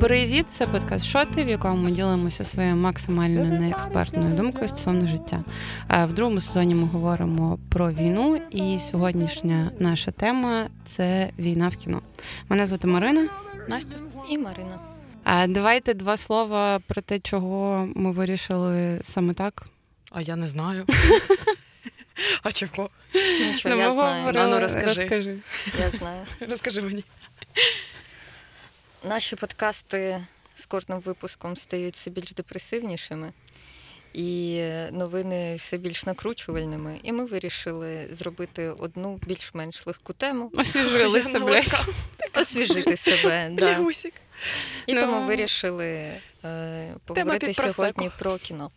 Привіт, це подкаст Шоти, в якому ми ділимося своєю максимально неекспертною думкою стосовно життя. Е, в другому сезоні ми говоримо про війну, і сьогоднішня наша тема це війна в кіно. Мене звати Марина. Настя і Марина. А давайте два слова про те, чого ми вирішили саме так. А я не знаю. А чого? Нічого, ну, я знаю. Говорили... А ну розкажи. розкажи. Я знаю. Розкажи мені. Наші подкасти з кожним випуском стають все більш депресивнішими, і новини все більш накручувальними. І ми вирішили зробити одну більш-менш легку тему. Освіжили себе. Освіжити себе. да. І ну... тому вирішили е, поговорити сьогодні про кіно.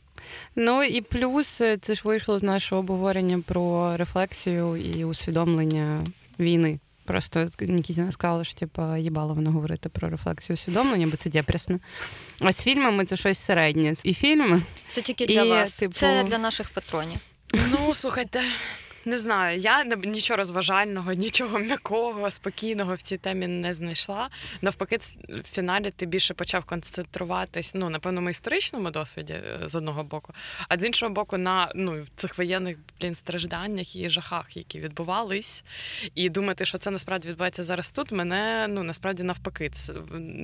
Ну і плюс е, це ж вийшло з нашого обговорення про рефлексію і усвідомлення війни. Просто Нікітіна сказала, що типу, їбало воно говорити про рефлексію усвідомлення, бо це депресно. А з фільмами це щось середнє. І фільми. Це тільки для і, вас. Типу... Це для наших патронів. Ну, слухайте. Не знаю, я нічого розважального, нічого м'якого, спокійного в цій темі не знайшла. Навпаки, в фіналі ти більше почав концентруватись ну, на певному історичному досвіді е, з одного боку, а з іншого боку, на ну, цих воєнних блін, стражданнях і жахах, які відбувались. І думати, що це насправді відбувається зараз тут, мене ну насправді навпаки. Це,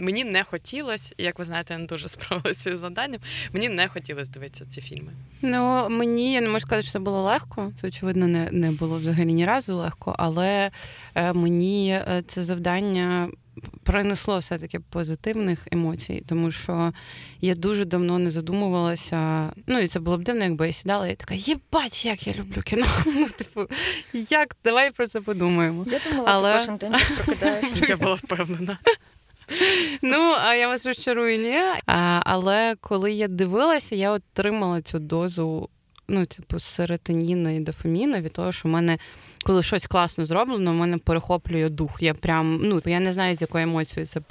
мені не хотілося, як ви знаєте, я не дуже справилася з завданням. Мені не хотілося дивитися ці фільми. Ну мені я не можу сказати, що це було легко. Це очевидно не не було взагалі ні разу легко, але е, мені е, це завдання принесло все-таки позитивних емоцій, тому що я дуже давно не задумувалася. Ну і це було б дивно, якби я сідала і така, єбать, як я люблю кіно. Ну, типу, як давай про це подумаємо. Я думала, але... ти кожен день прокидаєшся. Я була впевнена. Ну, а я вас розчарую, ні. А, Але коли я дивилася, я отримала цю дозу ну, типу, серотоніна і дофаміна від того, що в мене, коли щось класно зроблено, в мене перехоплює дух. Я прям, ну, я не знаю, з якою емоцією це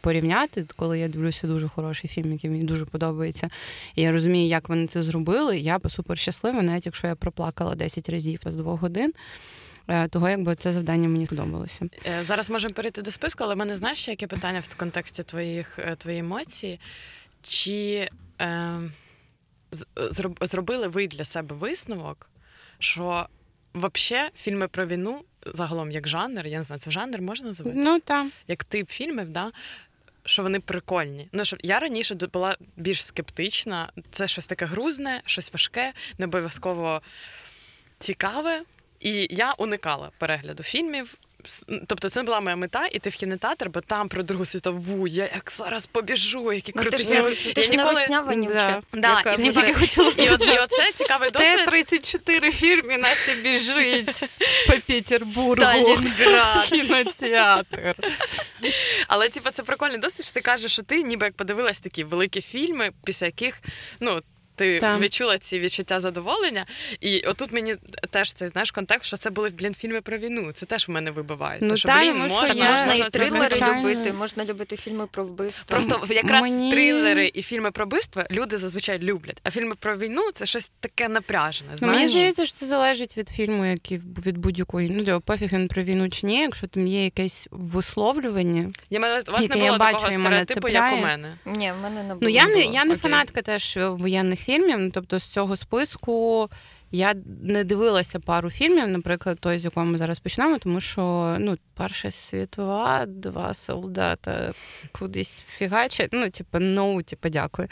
порівняти, коли я дивлюся дуже хороший фільм, який мені дуже подобається. І я розумію, як вони це зробили. Я супер щаслива, навіть якщо я проплакала 10 разів з двох годин. Е, того, якби це завдання мені сподобалося. Е, зараз можемо перейти до списку, але мене знаєш, яке питання в контексті твоїх е, твоєї емоції? Чи е, зробили ви для себе висновок, що взагалі фільми про війну загалом як жанр, я не знаю, це жанр можна називати? Ну так. Як тип фільмів, да? що вони прикольні. Ну що я раніше була більш скептична. Це щось таке грузне, щось важке, не обов'язково цікаве. І я уникала перегляду фільмів Тобто це була моя мета іти в кінотеатр, бо там про Другу світову я як зараз побіжу, які круті. Ну, ти ж, ти ж ніколи... навеснява да. да. І, тільки хотілося. І, от, і оце цікавий досвід. Т-34 фільм і Настя біжить по Петербургу. Сталінград. Кінотеатр. Але типу, це прикольний досвід, що ти кажеш, що ти ніби як подивилась такі великі фільми, після яких ну ти Там. відчула ці відчуття задоволення. І отут мені теж цей знаєш контекст, що це були блін фільми про війну. Це теж в мене вибивається. Ну, що та, блін, можна, можна, можна і трилери любити, можна любити фільми про вбивство. Просто якраз мені... трилери і фільми про вбивство люди зазвичай люблять. А фільми про війну це щось таке напряжене. Ну, знаєш? Мені здається, що це залежить від фільму, який від будь-якої. Ну пофіг він про війну чи ні, якщо там є якесь висловлювання. Я маю, у вас не було я такого бачу, стереотипу, як у мене. Ні, в мене не було. Ну я не я не фанатка теж воєнних фільмів. Ну тобто з цього списку я не дивилася пару фільмів, наприклад, той, з якого ми зараз почнемо, тому що ну, Перша світова, два солдата кудись фігачать. Ну, типу, ну, типу, дякую.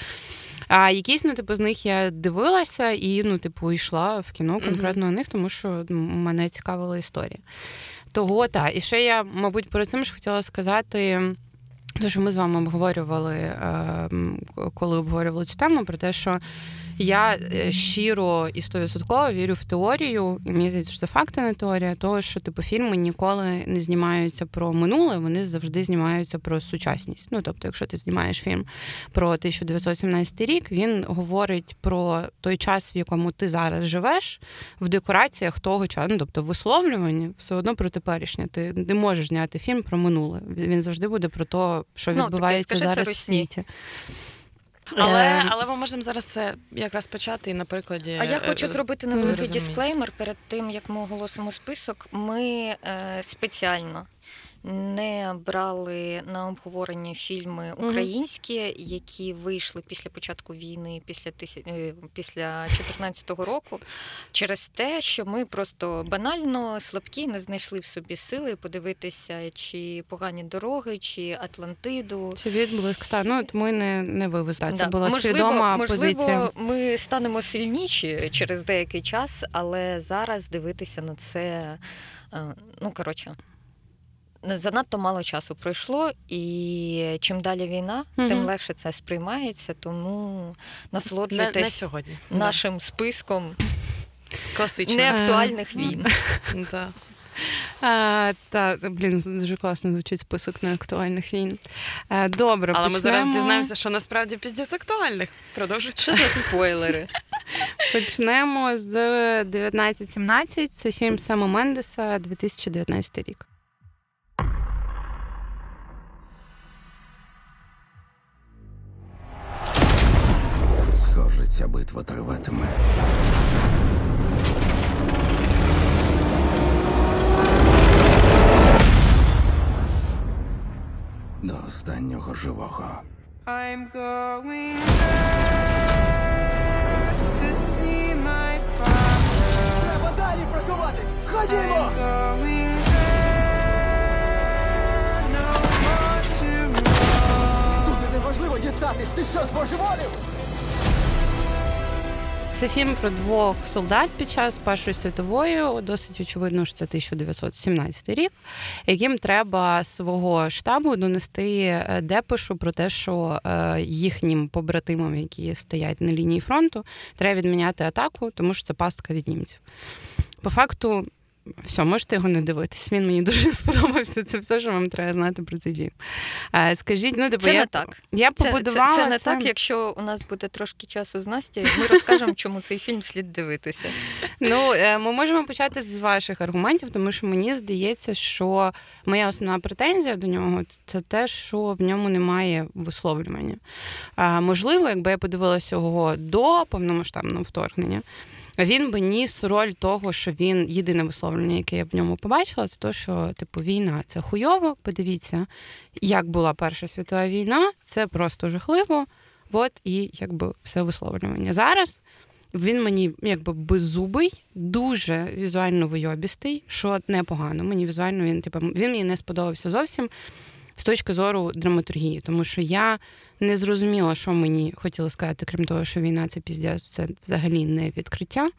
А якісь, ну, типу, з них я дивилася і, ну, типу, йшла в кіно конкретно на них, тому що ну, мене цікавила історія. Того, так. І ще я, мабуть, перед цим ж хотіла сказати. Що ми з вами обговорювали, ем, коли обговорювали цю тему, про те, що я е, щиро і стовідсотково вірю в теорію, і мені здається, що це факти, не теорія, того, що типу фільми ніколи не знімаються про минуле, вони завжди знімаються про сучасність. Ну тобто, якщо ти знімаєш фільм про 1917 рік, він говорить про той час, в якому ти зараз живеш, в декораціях того часу, ну, тобто висловлювання, все одно про теперішнє. Ти не можеш зняти фільм про минуле. Він завжди буде про те, що відбувається зараз в світі. Але ем. але ми можемо зараз це якраз почати на прикладі. А я е, хочу зробити невеликий дисклеймер перед тим, як ми оголосимо список. Ми е, спеціально не брали на обговорення фільми українські, які вийшли після початку війни, після тисяч е, після 2014 року, через те, що ми просто банально слабкі, не знайшли в собі сили подивитися, чи погані дороги, чи Атлантиду. Чи відблиск ста. Ну, от ми не, не вивезли. Це Да. була можливо, свідома можливо, позиція. ми станемо сильніші через деякий час, але зараз дивитися на це, е, ну коротше. Занадто мало часу пройшло, і чим далі війна, Мгм. тим легше це сприймається. Тому Не, не насолоджуйтесь сьогодні. нашим списком Да. Класично. неактуальних війн. Да. А, та, блін, дуже класно звучить список неактуальних війн. А, добре, Але ми зараз дізнаємося, що насправді піздець актуальних. Продовжуйте. Що за спойлери? Почнемо з 1917. Це фільм Сема Мендеса, 2019 рік. Схоже, ця битва триватиме. До останнього живого. I'm going to see my father. Треба далі просуватись! Ходімо! Туди неможливо дістатись! Ти що, збожеволів? Це фільм про двох солдат під час Першої світової. Досить очевидно, що це 1917 рік, яким треба свого штабу донести е, депешу про те, що е, їхнім побратимам, які стоять на лінії фронту, треба відміняти атаку, тому що це пастка від німців. По факту. Все, можете його не дивитись. Він мені дуже сподобався. Це все, що вам треба знати про цей фільм. Скажіть, ну типу, Це я, не так. я Це, побудувала це, це не так, якщо у нас буде трошки часу з Настю, ми розкажемо, чому цей фільм слід дивитися. Ну, е, ми можемо почати з ваших аргументів, тому що мені здається, що моя основна претензія до нього це те, що в ньому немає висловлювання. Можливо, якби я подивилася його до повномасштабного вторгнення. Він би ніс роль того, що він єдине висловлення, яке я в ньому побачила, це те, що типу війна це хуйово. Подивіться, як була Перша світова війна, це просто жахливо. От і якби все висловлювання. Зараз він мені якби беззубий, дуже візуально вийобістий, що непогано. Мені візуально він типу, він мені не сподобався зовсім з точки зору драматургії, тому що я не зрозуміла, що мені хотіли сказати, крім того, що війна це піздець, це взагалі не відкриття.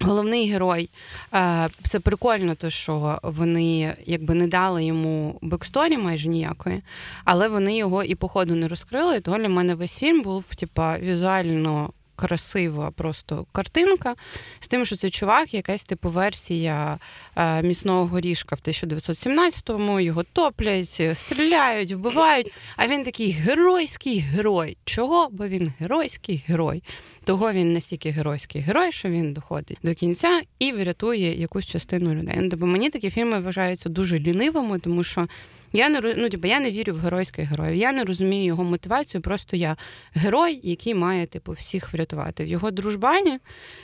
Головний герой е, це прикольно, то що вони якби не дали йому backstory майже ніякої, але вони його і по ходу не розкрили. І того для мене весь фільм був типа візуально красива просто картинка з тим, що це чувак, якась типу версія е, міцного горішка в 1917-му, його топлять, стріляють, вбивають. А він такий геройський герой. Чого? Бо він геройський герой. Того він настільки геройський герой, що він доходить до кінця і врятує якусь частину людей. Тобто мені такі фільми вважаються дуже лінивими, тому що я не ну, типу, я не вірю в геройських героїв. Я не розумію його мотивацію. Просто я герой, який має типу всіх врятувати. В його дружбані,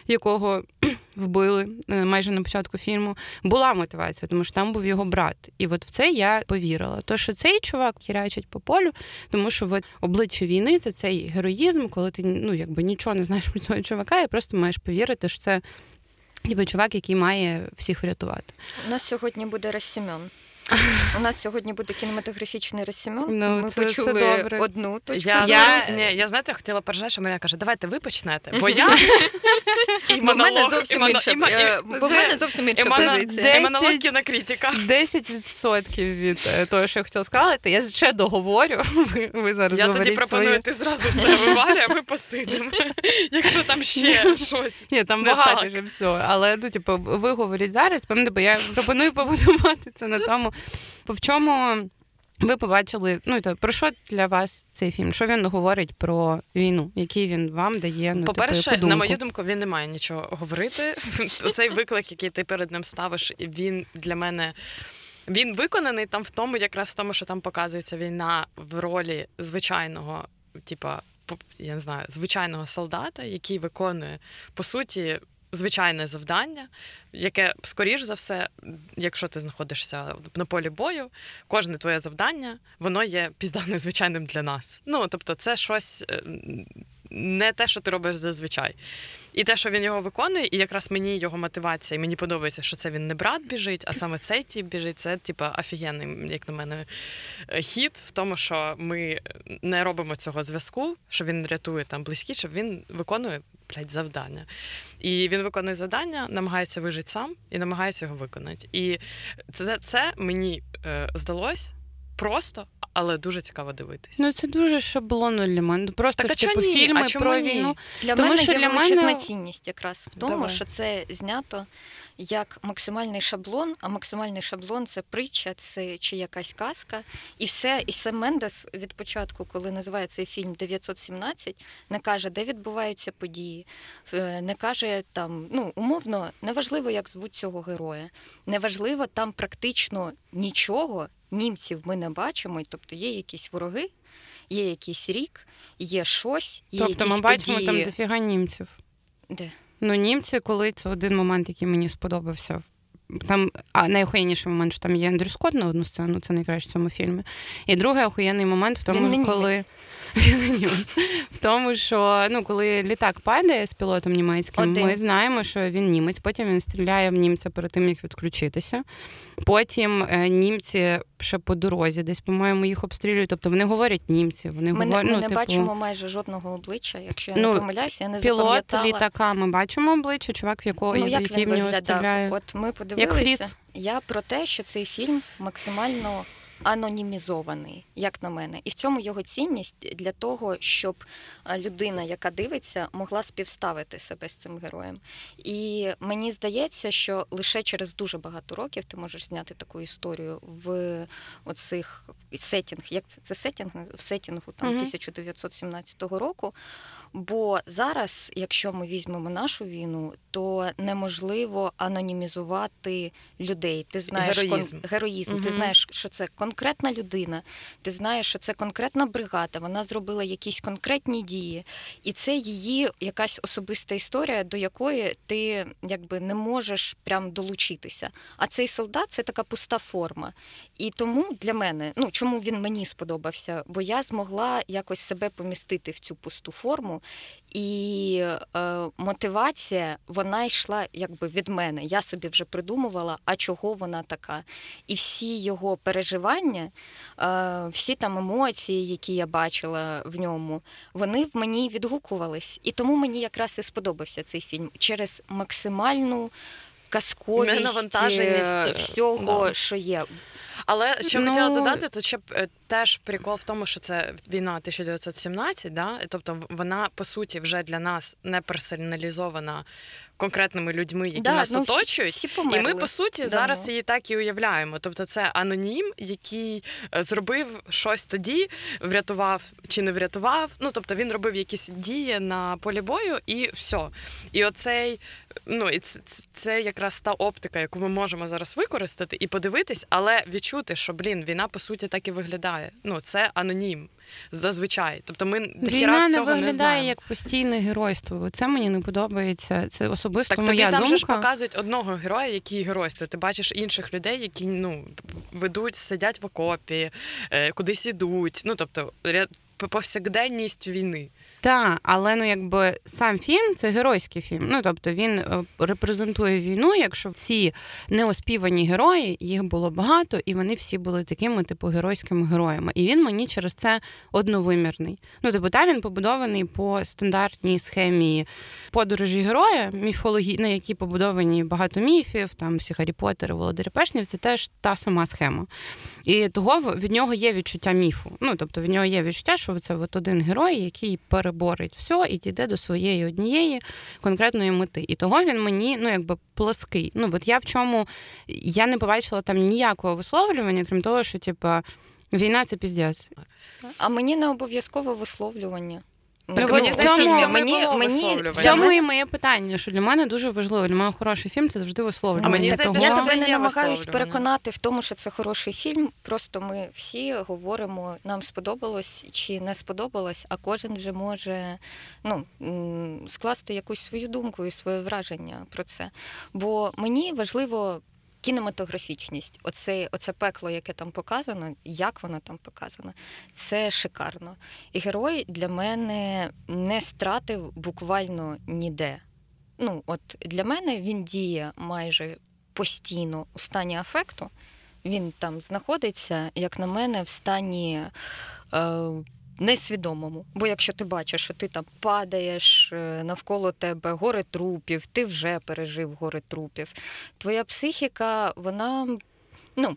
якого вбили е, майже на початку фільму, була мотивація, тому що там був його брат. І от в це я повірила. То, що цей чувак хірячить по полю, тому що от обличчя війни це цей героїзм, коли ти ну якби нічого не знаєш про цього чувака, і просто маєш повірити, що це. Типу чувак, який має всіх врятувати. У нас сьогодні буде Рассімен. У нас сьогодні буде кінематографічний Рассімен. Ну, Ми це- це добре. одну точку. Я, я, ні, я знаєте, хотіла поржати, що Марія каже, давайте ви почнете, бо я і Бо в мене монолог, зовсім і моно- інша, і мо- е, бо в це- мене зовсім інша і моно- позиція. і монолог Десять. кінокритика. 10% від е, того, що я хотіла сказати, я ще договорю. Ви, ви зараз Я тоді говоріть пропоную, ти зразу все виваря, а ми посидимо. Якщо там ще щось. Ні, там не багато так. вже всього. Але ну, типу, ви говоріть зараз, пам'ятаєте, бо я пропоную побудувати це на тому, в чому. Ви побачили, ну то про що для вас цей фільм? Що він говорить про війну? Який він вам дає? Ну, По-перше, типу, на мою думку, він не має нічого говорити. Цей виклик, який ти перед ним ставиш, він для мене. Він виконаний там в тому, якраз в тому, що там показується війна в ролі звичайного, типа, я не знаю, звичайного солдата, який виконує по суті звичайне завдання. яке, скоріш за все, якщо ти знаходишся на полі бою, кожне твоє завдання, воно є пізда незвичайним для нас. Ну, тобто, це щось е, не те, що ти робиш зазвичай. І те, що він його виконує, і якраз мені його мотивація, і мені подобається, що це він не брат біжить, а саме цей тип біжить. Це, типу, офігенний, як на мене, е, хід в тому, що ми не робимо цього зв'язку, що він рятує там близькі, що він виконує блядь, завдання. І він виконує завдання, намагається вижити сам і намагається його виконати. І це, це мені е, здалось просто, але дуже цікаво дивитись. Ну це дуже шаблонно для мене. Просто Так, а ж, типу, ні? фільми А чому про ні? війну. Для Тому мене що є для величезна мене- цінність якраз в тому, Давай. що це знято як максимальний шаблон, а максимальний шаблон це притча, це чи якась казка. І все, і Сем Мендес від початку, коли називає цей фільм 917, не каже, де відбуваються події, е, не каже там, ну умовно, неважливо, як звуть цього героя, неважливо, там практично нічого. Німців ми не бачимо, і, тобто є якісь вороги, є якийсь рік, є щось, є Тобто якісь ми бачимо події. там дофіга німців. Де? Ну, німці, коли це один момент, який мені сподобався. Там а найохуєнніший момент, що там є Ендрю Скотт на одну сцену, це найкраще в цьому фільмі. І другий охуєнний момент в тому, коли німець. В тому, що ну, коли літак падає з пілотом німецьким, Один. ми знаємо, що він німець. Потім він стріляє в німця перед тим, як відключитися. Потім е, німці ще по дорозі, десь, по-моєму, їх обстрілюють. Тобто вони говорять німці. Вони Ми, не- ми ну, не типу, бачимо майже жодного обличчя, якщо я Ну, не помиляюся, я не Пілот запам'ятала. літака ми бачимо обличчя, чувак, в якого Ну, як який в нього стріляє. От ми подивилися. Фріц. Я про те, що цей фільм максимально анонімізований, як на мене, і в цьому його цінність для того, щоб людина, яка дивиться, могла співставити себе з цим героєм. І мені здається, що лише через дуже багато років ти можеш зняти таку історію в оцих сетінг, як це, це сетінг в сетінгу там Мгм. 1917 року. Бо зараз, якщо ми візьмемо нашу війну, то неможливо анонімізувати людей. Ти знаєш Героїзм. героїзм. Ти знаєш, що це конкретна людина, ти знаєш, що це конкретна бригада. Вона зробила якісь конкретні дії, і це її якась особиста історія, до якої ти якби не можеш прям долучитися. А цей солдат це така пуста форма. І тому для мене, ну чому він мені сподобався, бо я змогла якось себе помістити в цю пусту форму, і е, мотивація вона йшла якби від мене. Я собі вже придумувала, а чого вона така. І всі його переживання, е, всі там емоції, які я бачила в ньому, вони в мені відгукувались. І тому мені якраз і сподобався цей фільм через максимальну казковість е, всього, да. що є. Але що Ну- хотіла додати, то ще б, теж прикол в тому, що це війна 1917, да? Тобто вона по суті вже для нас не персоналізована конкретними людьми, які Да, нас ну, оточують. всі І померли ми по суті давно. зараз її так і уявляємо. Тобто, це анонім, який е, зробив щось тоді, врятував чи не врятував. Ну тобто він робив якісь дії на полі бою, і все. І оцей, ну і це, це- це якраз та оптика, яку ми можемо зараз використати і подивитись, але відчути, що блін, війна по суті так і виглядає. Ну це анонім. Зазвичай, тобто ми Війна не всього не виглядає знаємо. як постійне геройство. Це мені не подобається. Це особисто Так тобі моя там думка. же ж показують одного героя, який геройство. Ти бачиш інших людей, які ну ведуть, сидять в окопі, е, кудись ідуть. Ну тобто повсякденність війни. Так, але ну якби сам фільм це геройський фільм. Ну тобто він е, репрезентує війну, якщо ці неоспівані герої, їх було багато, і вони всі були такими, типу, геройськими героями. І він мені через це одновимірний. Ну, типу, та він побудований по стандартній схемі подорожі героя, міфології, на які побудовані багато міфів, там всі Гаррі Поттери, Володарі Перснів, це теж та сама схема. І того від нього є відчуття міфу. Ну тобто від нього є відчуття, що це от один герой, який переборить все і дійде до своєї однієї конкретної мети. І того він мені ну якби плоский. Ну от я в чому я не побачила там ніякого висловлювання, крім того, що типа війна це піздець. А мені не обов'язково висловлювання. Ну, Так, мені в цьому- ні, мені, мені. В цьому і моє питання, що для мене дуже важливо. Для мене хороший фільм це завжди висловлювання. А мені здається, того- Я тебе не намагаюсь переконати в тому, що це хороший фільм. Просто ми всі говоримо, нам сподобалось чи не сподобалось, а кожен вже може ну, скласти якусь свою думку і своє враження про це. Бо мені важливо. Кінематографічність, оце, оце пекло, яке там показано, як воно там показано, це шикарно. І герой для мене не стратив буквально ніде. Ну, от для мене він діє майже постійно у стані афекту. Він там знаходиться, як на мене, в стані е, несвідомому. Бо якщо ти бачиш, що ти там падаєш е, навколо тебе гори трупів, ти вже пережив гори трупів. Твоя психіка, вона, ну.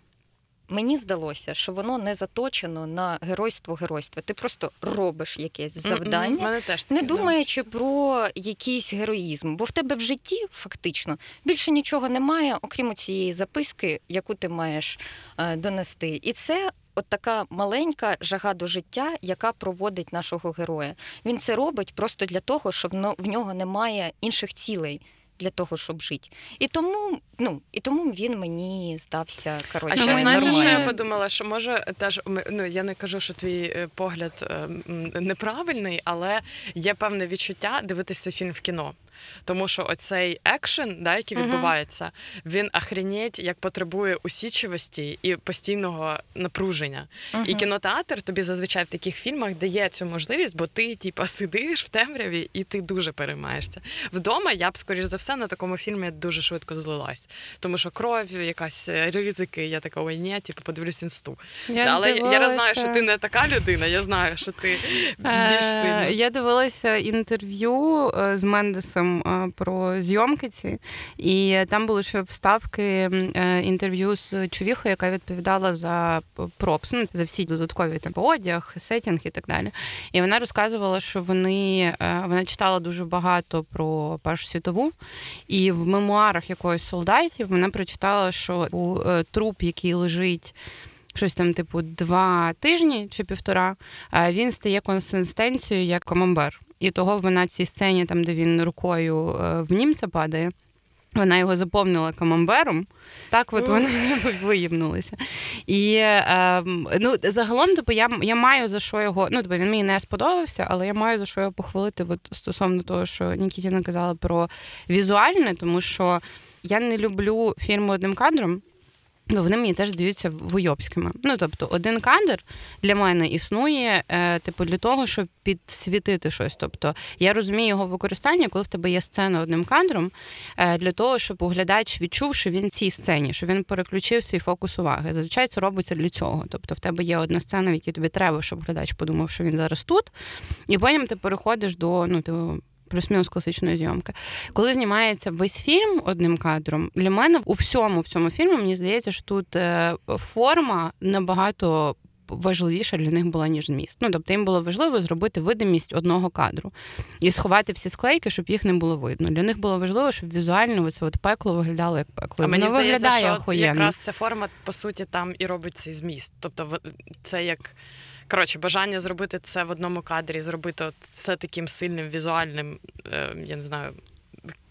Мені здалося, що воно не заточено на геройство геройства. Ти просто робиш якесь завдання, мене теж не таке, да. думаючи про якийсь героїзм, бо в тебе в житті фактично більше нічого немає, окрім цієї записки, яку ти маєш е, донести. І це от така маленька жага до життя, яка проводить нашого героя. Він це робить просто для того, но- в нього немає інших цілей. Для того, щоб жити. І тому, ну, і тому він мені здався А коротше. ще знаєте, що я подумала, що може теж ну я не кажу, що твій е, погляд е, неправильний, але є певне відчуття дивитися фільм в кіно. Тому що оцей екшен, да, який відбувається, він ахренеть як потребує усічливості і постійного напруження. І кінотеатр тобі зазвичай в таких фільмах дає цю можливість, бо ти, типа, сидиш в темряві і ти дуже переймаєшся. Вдома я б, скоріш за все, на такому фільмі дуже швидко злилась. Тому що кров, якась е, ризики, я така, ой, ні, типу, подивлюсь інсту. Але я не знаю, що ти не така людина, я знаю, що ти більш Е, сильна. Я дивилася інтерв'ю е, з Мендесом про зйомки ці, і там були ще вставки інтерв'ю з човіхою, яка відповідала за пропс, ну, за всі додаткові там одяг, сетінг і так далі. І вона розказувала, що вони вона читала дуже багато про Першу світову, і в мемуарах якогось солдатів вона прочитала, що у е, труп, який лежить щось там, типу, два тижні чи півтора, а він стає консистенцією як камамбер. І того вона в цій сцені, там, де він рукою е, в німця падає. Вона його заповнила камамбером, так от вони виїбнулися. І е, ну, загалом, типу, я, я маю за що його. Ну, типу, він мені не сподобався, але я маю за що його похвалити от, стосовно того, що Нікітіна казала про візуальне, тому що я не люблю фільми одним кадром. Ну, вони мені теж здаються войобськими. Ну, тобто, один кадр для мене існує, е, типу, для того, щоб підсвітити щось. Тобто, я розумію його використання, коли в тебе є сцена одним кадром, е, для того, щоб глядач відчув, що він в цій сцені, що він переключив свій фокус уваги. Зазвичай це робиться для цього. Тобто, в тебе є одна сцена, в якій тобі треба, щоб глядач подумав, що він зараз тут, і потім ти переходиш до ну, типу, плюс-мінус класичної зйомки. Коли знімається весь фільм одним кадром, для мене у всьому в цьому фільмі мені здається, що тут е, форма набагато. Важливіша для них була ніж зміст. Ну тобто їм було важливо зробити видимість одного кадру і сховати всі склейки, щоб їх не було видно. Для них було важливо, щоб візуально це от пекло виглядало як пекло. А мені воно здається, виглядає що охуєнно. якраз ця форма, по суті, там і робить цей зміст. Тобто, це як. Коротше, бажання зробити це в одному кадрі, зробити це таким сильним візуальним, е, я не знаю,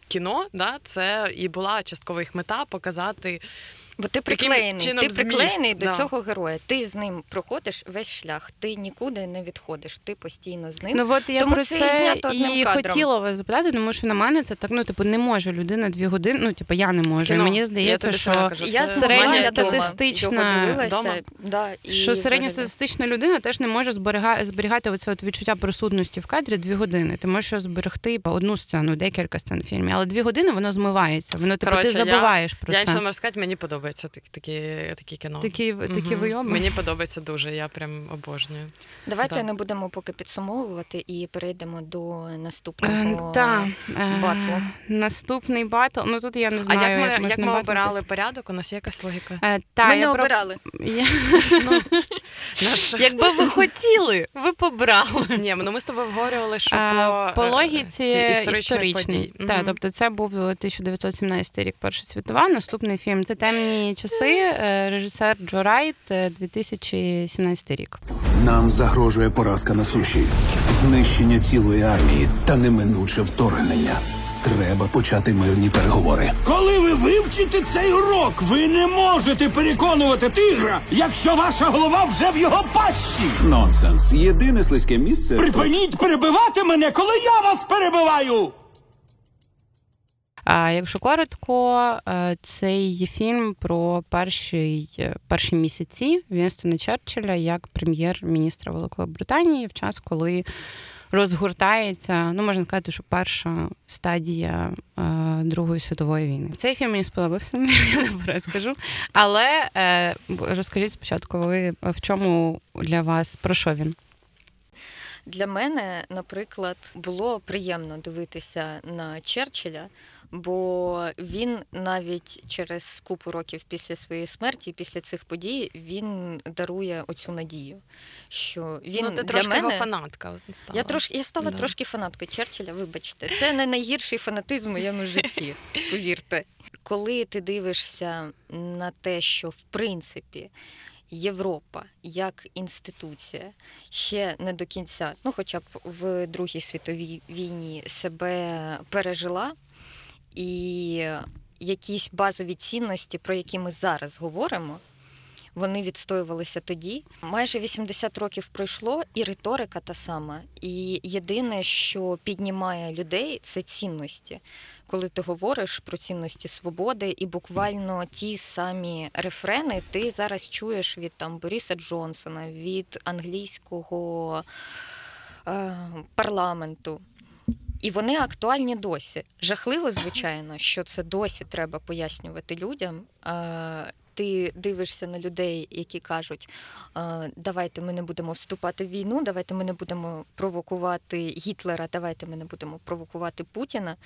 кіно, да, це і була часткова їх мета показати. Бо ти приклеєний, ти зміст, приклеєний до да. цього героя. Ти з ним проходиш весь шлях, ти нікуди не відходиш, ти постійно з ним. Ну от я Тому про це і це знято і кадром. хотіла вас запитати, тому що на мене це так, ну типу, не може людина дві години. Ну, типу, я не можу. І Кіно. мені здається, тобі що кажу, я це середня статистична дивилася. Да, і що середньостатистична людина теж не може зберега... зберігати оце от відчуття присутності в кадрі дві години. Ти можеш зберегти по одну сцену, декілька сцен в фільмі, але дві години воно змивається. Воно типу, Коротше, ти я- забуваєш про я це. не можу сказати, мені подобається такі, такі, такі кіно. Такі, такі Мгм. вийоби. Мені подобається дуже, я прям обожнюю. Давайте Да. не будемо поки підсумовувати і перейдемо до Е, наступного Та, е, батлу. Наступний батл. Ну тут я не знаю. А як ми, як можна ми обирали порядок? У нас є якась логіка? Е, та, Ми я не про- обирали. Я... Наш... Якби ви хотіли, ви б обрали. Ні, ну ми з тобою обговорювали, що А, по, по е, логіці історичній. Так, тобто це був 1917 рік Перша світова. Наступний фільм це темні Темні часи, е, режисер Джо Райт, е, 2017 рік. Нам загрожує поразка на суші, знищення цілої армії та неминуче вторгнення. Треба почати мирні переговори. Коли ви вивчите цей урок, ви не можете переконувати тигра, якщо ваша голова вже в його пащі. Нонсенс. Єдине слизьке місце. Припиніть перебивати мене, коли я вас перебиваю. А якщо коротко, е, цей фільм про перші, перші місяці Вінстона Черчилля як прем'єр-міністра Великої Британії в час, коли розгортається, ну можна сказати, що перша стадія е, Другої світової війни. Цей фільм мені сподобався, я наперед скажу. Але е, розкажіть спочатку, ви в чому для вас про що він? Для мене, наприклад, було приємно дивитися на Черчилля, бо він навіть через купу років після своєї смерті, після цих подій, він дарує оцю надію. Що він ну, ти для трошки мене... його фанатка. Стала. Я трошки я стала Да. трошки фанаткою Черчилля, вибачте. Це не найгірший фанатизм в моєму житті, повірте. Коли ти дивишся на те, що в принципі Європа як інституція ще не до кінця, ну хоча б в Другій світовій війні себе пережила, і якісь базові цінності, про які ми зараз говоримо, вони відстоювалися тоді. Майже 80 років пройшло, і риторика та сама. І єдине, що піднімає людей, це цінності. Коли ти говориш про цінності свободи, і буквально ті самі рефрени ти зараз чуєш від там Боріса Джонсона, від англійського е, парламенту. І вони актуальні досі. Жахливо, звичайно, що це досі треба пояснювати людям. Ти дивишся на людей, які кажуть: давайте ми не будемо вступати в війну, давайте ми не будемо провокувати Гітлера, давайте ми не будемо провокувати Путіна.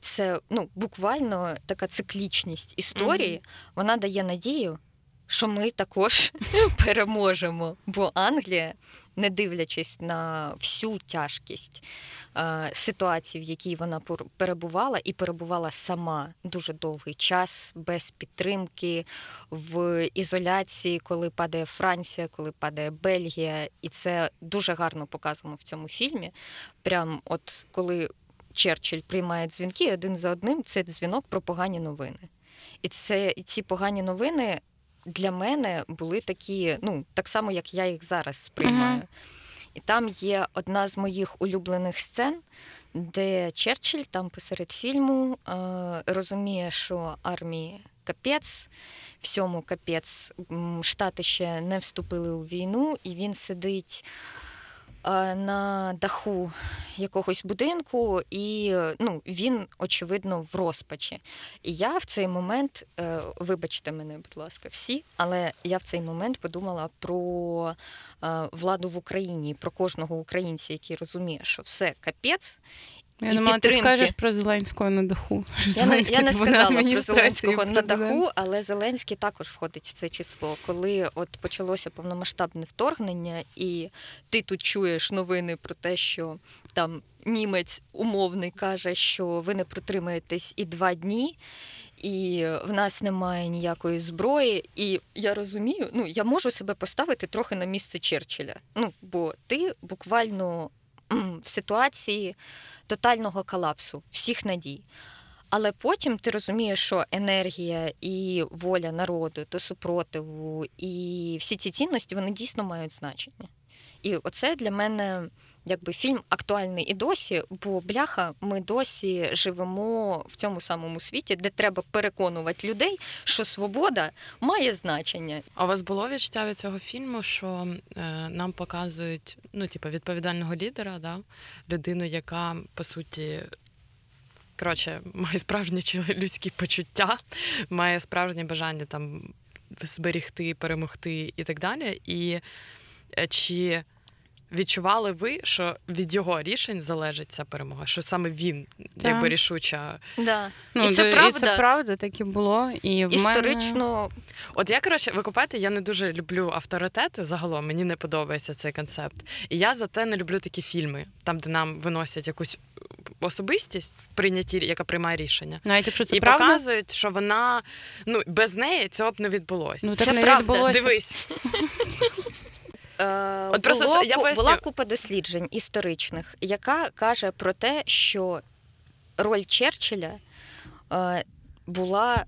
Це ну буквально така циклічність історії. Вона дає надію, що ми також переможемо. Бо Англія, не дивлячись на всю тяжкість е, ситуації, в якій вона перебувала, і перебувала сама дуже довгий час, без підтримки, в ізоляції, коли падає Франція, коли падає Бельгія, і це дуже гарно показано в цьому фільмі. Прям от коли Черчилль приймає дзвінки один за одним, це дзвінок про погані новини. І це і ці погані новини для мене були такі, ну так само, як я їх зараз сприймаю. Мгм. І там є одна з моїх улюблених сцен, де Черчилль там посеред фільму е, розуміє, що армії капець, всьому капець, Штати ще не вступили у війну, і він сидить на даху якогось будинку, і ну, він, очевидно, в розпачі. І я в цей момент, е, вибачте мене, будь ласка, всі, але я в цей момент подумала про е, владу в Україні, про кожного українця, який розуміє, що все капець. Я І думала, ти скажеш про Зеленського на даху. Я не, я не сказала про Зеленського на даху, але Зеленський також входить в це число. Коли от почалося повномасштабне вторгнення, і ти тут чуєш новини про те, що там німець умовний каже, що ви не протримаєтесь і два дні. І в нас немає ніякої зброї, і я розумію, ну я можу себе поставити трохи на місце Черчилля. Ну бо ти буквально в ситуації тотального колапсу всіх надій. Але потім ти розумієш, що енергія і воля народу до супротиву, і всі ці цінності вони дійсно мають значення. І оце для мене якби фільм актуальний і досі, бо бляха, ми досі живемо в цьому самому світі, де треба переконувати людей, що свобода має значення. А у вас було відчуття від цього фільму, що е, нам показують ну, типу, відповідального лідера, да? людину, яка по суті. Коротше, має справжні людські почуття, має справжнє бажання там зберігти, перемогти і так далі. І е, чи відчували ви, що від його рішень залежить ця перемога? Що саме він якби рішуча Да. Ну, і це правда. І це правда, так і було. І в мене... Історично От я коротше, ви купаєте, я не дуже люблю авторитети загалом. Мені не подобається цей концепт. І я зате не люблю такі фільми, там, де нам виносять якусь особистість в прийнятті, яка приймає рішення. Навіть якщо це і правда, показують, що вона ну без неї цього б не відбулося. ну так Це не правда. відбулося. Дивись, От просто було, я поясню. була купа досліджень історичних, яка каже про те, що роль Черчилля е, була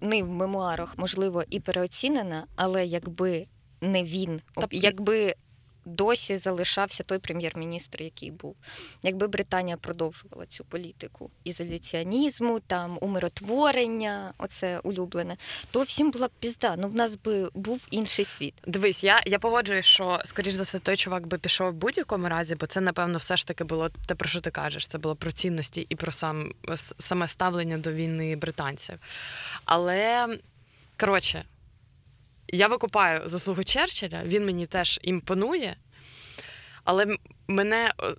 не в мемуарах, можливо, і переоцінена, але якби не він, Та- якби досі залишався той прем'єр-міністр, який був, якби Британія продовжувала цю політику ізоляціонізму, там умиротворення, оце улюблене, то всім була б пізда. Ну в нас би був інший світ. Дивись, я, я погоджуюсь, що скоріш за все той чувак би пішов в будь-якому разі, бо це напевно все ж таки було те, про що ти кажеш. Це було про цінності і про сам саме ставлення до війни британців. Але коротше, я викупаю заслугу Черчилля, він мені теж імпонує, але мене, е,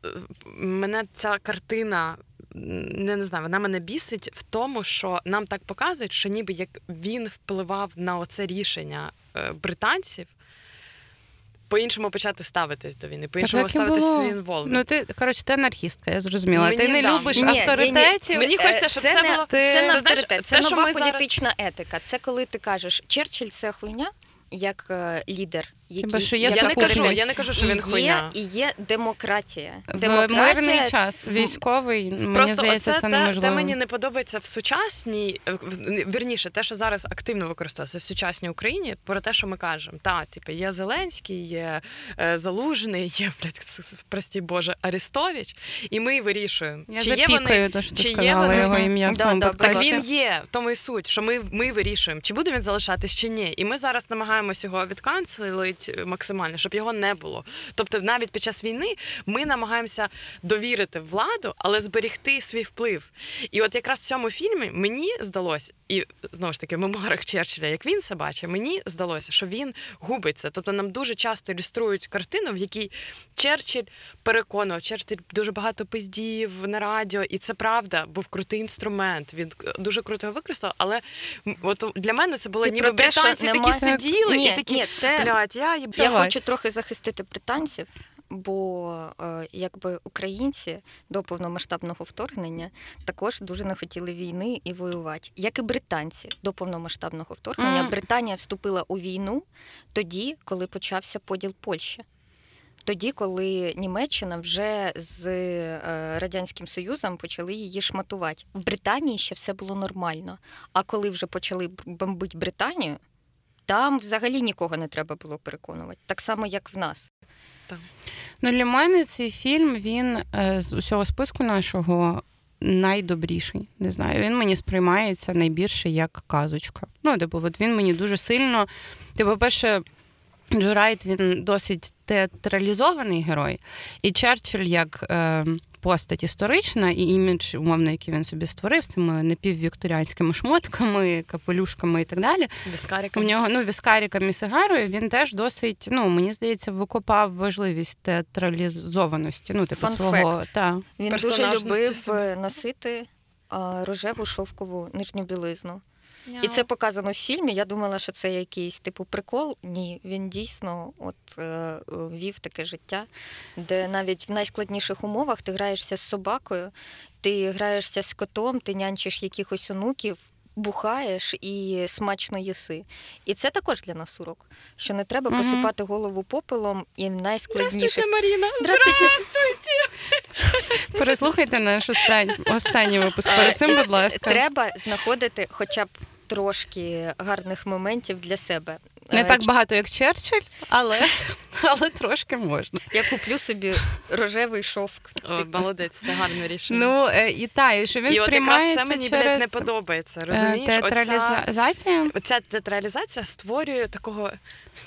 мене ця картина. Не, не знаю, вона мене бісить в тому, що нам так показують, що ніби як він впливав на оце рішення е, британців по-іншому почати ставитись до війни, по-іншому Так, ставитись свій інволвмент. Ну ти коротше, ти анархістка, я зрозуміла. Мені ти не да. любиш Ні, ні, ні. авторитетів. Мені хочеться, щоб це не, було- Це Це, не авторитет, це що нова ми зараз- політична етика. Це коли ти кажеш, Черчилль це хуйня, як е, лідер. Якийсь, що є я не кажу, я не кажу, що і він є, хуйня. і є демократія. В мирний час, військовий, мені Просто здається, оце це неможливо. те мені не подобається в сучасній, вірніше, те, що зараз активно використовується в сучасній Україні, про те, що ми кажемо. Та, типу, є Зеленський, є е, Залужний, є, блядь, прості Боже, Арестович, і ми вирішуємо, Я чи є вони, те, що ти чи є сказала вони- його ім'я в цьому да, Так він є, в тому і суть, що ми, ми вирішуємо, чи буде він залишатись, чи ні. І ми зараз намагаємося його відканцелити максимально, щоб його не було. Тобто, навіть під час війни ми намагаємося довірити владу, але зберегти свій вплив. І от якраз в цьому фільмі мені здалося, і знову ж таки в мемуарах Черчилля, як він це бачить, мені здалося, що він губиться. Тобто нам дуже часто ілюструють картину, в якій Черчилль переконував, Черчилль дуже багато пиздів на радіо, і це правда, був крутий інструмент. Він дуже круто його використав. Але от для мене це було Ти ніби британці такі нема- сиділи Ні, і такі ні, це- блядь, я їб... Я Давай. хочу трохи захистити британців, бо е, якби українці до повномасштабного вторгнення також дуже не хотіли війни і воювати. Як і британці до повномасштабного вторгнення, Мгм. Британія вступила у війну тоді, коли почався поділ Польщі. Тоді, коли Німеччина вже з е, Радянським Союзом почали її шматувати. В Британії ще все було нормально. А коли вже почали бомбити Британію, там взагалі нікого не треба було переконувати. Так само, як в нас. Ну, для мене цей фільм він е, з усього списку нашого найдобріший. Не знаю, він мені сприймається найбільше як казочка. Ну, типу, от він мені дуже сильно. Типу, по-перше, Джо Райт, він досить театралізований герой, і Черчилль як е, постать історична і імідж, умовно, який він собі створив з цими напіввікторіанськими шмотками, капелюшками і так далі. У Віскаріка. нього ну віскаріком і сигарою він теж досить, ну мені здається, викопав важливість театралізованості. Ну, типу, свого та Він дуже любив е, носити а, рожеву шовкову нижню білизну. І це показано в фільмі. Я думала, що це якийсь типу прикол. Ні, він дійсно от е, е, вів таке життя, де навіть в найскладніших умовах ти граєшся з собакою, ти граєшся з котом, ти нянчиш якихось онуків. Бухаєш і смачно їси. І це також для нас урок, що не треба Мгм. посипати голову попелом і в найскладніших. Здравствуйте, Маріна. Здравствуйте. переслухайте наш останній останній випуск. Перед цим, будь ласка, Треба знаходити хоча б трошки гарних моментів для себе. Не так багато, як Черчилль, але, але трошки можна. Я куплю собі рожевий шовк. О, Типу. молодець, це гарне рішення. Ну е, і та, і що він і от якраз це мені через блядь, не подобається. е, Розумієш, оця, театралізація. оця театралізація створює такого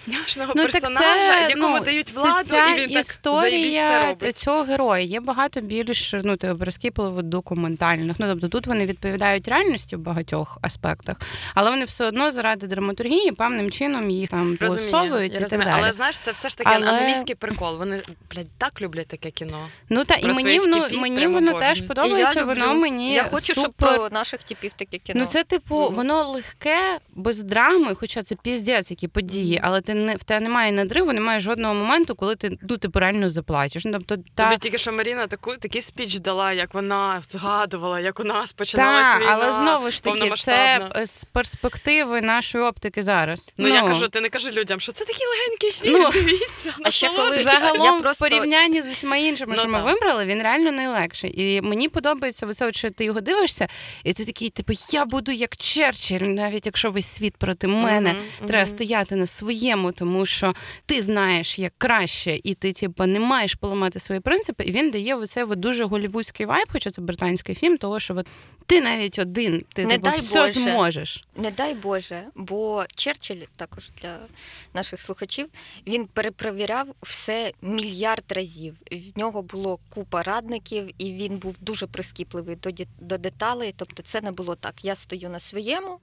няшного Ну, так персонажа, це, якому ну, дають це владу, ця і він історія це робить. цього героя. Є багато більш ну, типу, розкіпливо документальних. Ну, тобто тут вони відповідають реальності в багатьох аспектах, але вони все одно заради драматургії певним чином їх там і так далі. Але знаєш, це все ж таки Але- англійський прикол. Вони, блядь, так люблять таке кіно. Ну та і мені воно типів мені воно теж я подобається. воно мені Я хочу, щоб про наших типів таке кіно. Ну це типу, було. воно легке, без драми, хоча це піздець, які події, але ти не в тебе немає надриву, немає жодного моменту, коли ти ну, типу, реально заплачеш. Ну, тобто, та, Тобі тільки що Маріна таку такий спіч дала, як вона згадувала, як у нас починалась та, війна. але знову ж таки, це з перспективи нашої оптики зараз. Ну, я кажу, ти не кажи людям, що це такий легенький фільм. Ну, дивіться, а ще коли- Загалом Я просто- в порівнянні з усіма іншими, Ну, що ми так. вибрали, він реально найлегший. І мені подобається оце, що ти його дивишся, і ти такий, типу, я буду як Черчилль, навіть якщо весь світ проти мене, Мгм, треба мгм. стояти на своєму, тому що ти знаєш як краще, і ти типу, не маєш поламати свої принципи. І він дає оцей от дуже голівудський вайб, хоча це британський фільм, того що от ти навіть один, ти Не типу, дай все Боже. зможеш. Не дай Боже, бо Черчилль, також для наших слухачів, він перепровіряв все мільярд разів. В нього було купа радників, і він був дуже прискіпливий до, до деталей. Тобто, це не було так. Я стою на своєму,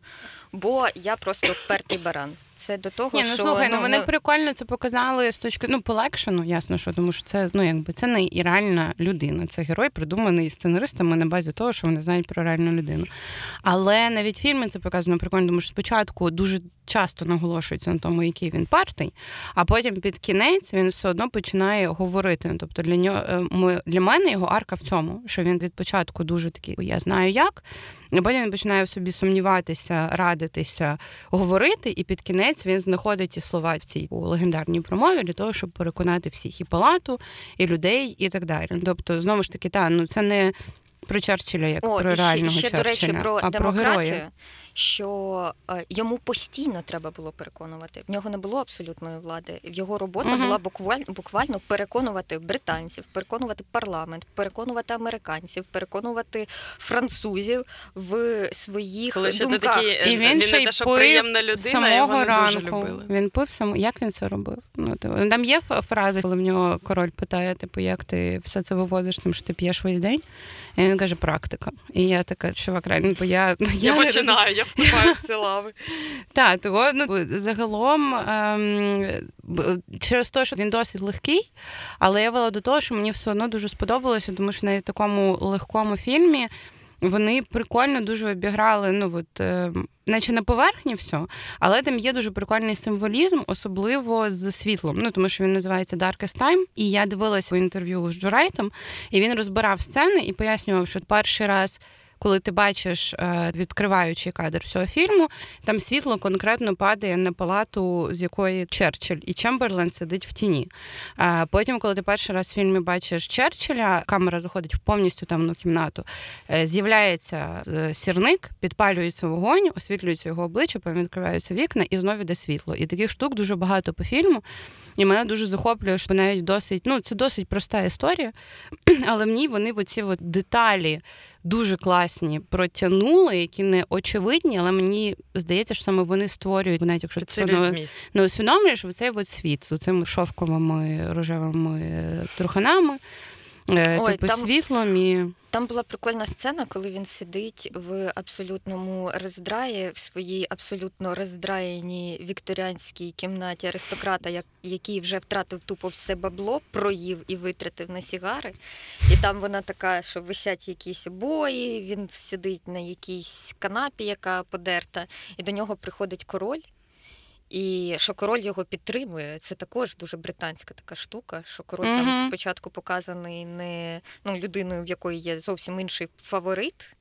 бо я просто впертий баран. Це до того, Ні, ну що слухай, ну вони не- прикольно це показали з точки ну полегшено, ясно, що тому що це ну якби це не і реальна людина. Це герой, придуманий сценаристами на базі того, що вони знають про реальну людину. Але навіть в фільмі це показано прикольно, тому що спочатку дуже часто наголошується на тому, який він партий, а потім під кінець він все одно починає говорити. Ну, Тобто для нього е, для мене його арка в цьому, що він від початку дуже такий, я знаю як. А потім він починає в собі сумніватися, радитися, говорити, і під кінець він знаходить ті слова в цій легендарній промові для того, щоб переконати всіх і палату, і людей, і так далі. Тобто, знову ж таки, та ну це не про Черчилля, як О, про ще, реального ще до Черчилля, речі, про а про демократію, героя. Що е, йому постійно треба було переконувати. В нього не було абсолютної влади. Його робота Мгм. була буквально, буквально переконувати британців, переконувати парламент, переконувати американців, переконувати французів в своїх Коли думках. такий, е, І він, ще не й приємна людина, самого його не ранку. дуже любили. Він пив сам. Як він це робив? Ну там є фрази, коли в нього король питає, типу, як ти все це вивозиш, тим що ти п'єш весь день. І він каже, практика. І я така, чувак, реально, бо я, ну, Я, не починаю, я вступаю в ці лави. Так, того ну загалом ем, через те, що він досить легкий, але я вела до того, що мені все одно дуже сподобалося, тому що навіть в такому легкому фільмі вони прикольно дуже обіграли, ну от. ем, Наче на поверхні все, але там є дуже прикольний символізм, особливо з світлом. Ну тому що він називається Darkest Time. І я дивилася інтерв'ю з Джурайтом, і він розбирав сцени і пояснював, що перший раз коли ти бачиш е, відкриваючий кадр всього фільму, там світло конкретно падає на палату, з якої Черчилль і Чемберлен сидить в тіні. Потім, коли ти перший раз в фільмі бачиш Черчилля, камера заходить в повністю темну кімнату, е, з'являється е, сірник, підпалюється вогонь, освітлюється його обличчя, потім відкриваються вікна і знову йде світло. І таких штук дуже багато по фільму. І мене дуже захоплює, що навіть досить, ну це досить проста історія, але в ній вони оці от деталі дуже класні протягнули, які не очевидні, але мені здається, що саме вони створюють, навіть якщо це не, не усвідомлюєш, цей от світ з цими шовковими рожевими труханами, е, Ой, типу там- світлом і. Там була прикольна сцена, коли він сидить в абсолютному роздраї, в своїй абсолютно роздраєній вікторіанській кімнаті аристократа, який вже втратив тупо все бабло, проїв і витратив на сігари. І там вона така, що висять якісь обої, він сидить на якійсь канапі, яка подерта, і до нього приходить король. І що король його підтримує, це також дуже британська така штука, що король там спочатку показаний не ну, людиною, в якої є зовсім інший фаворит,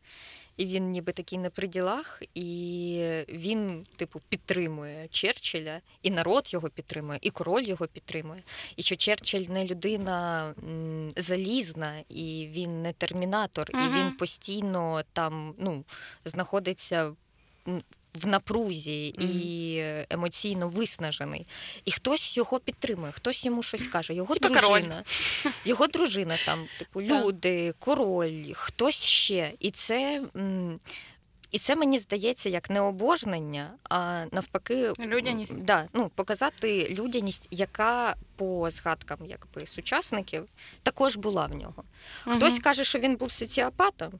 і він ніби такий не при ділах, і він, типу, підтримує Черчилля, і народ його підтримує, і король його підтримує. І що Черчилль не людина м, залізна, і він не термінатор, і він постійно там ну, знаходиться. В напрузі і емоційно виснажений, і хтось його підтримує, хтось йому щось каже. Його Типа король. дружина, його дружина там, типу, люди, король, хтось ще. І це, м, і це мені здається як не обожнення, а навпаки, Людяність. Да, ну, показати людяність, яка по згадкам якби, сучасників також була в нього. Хтось каже, що він був соціопатом,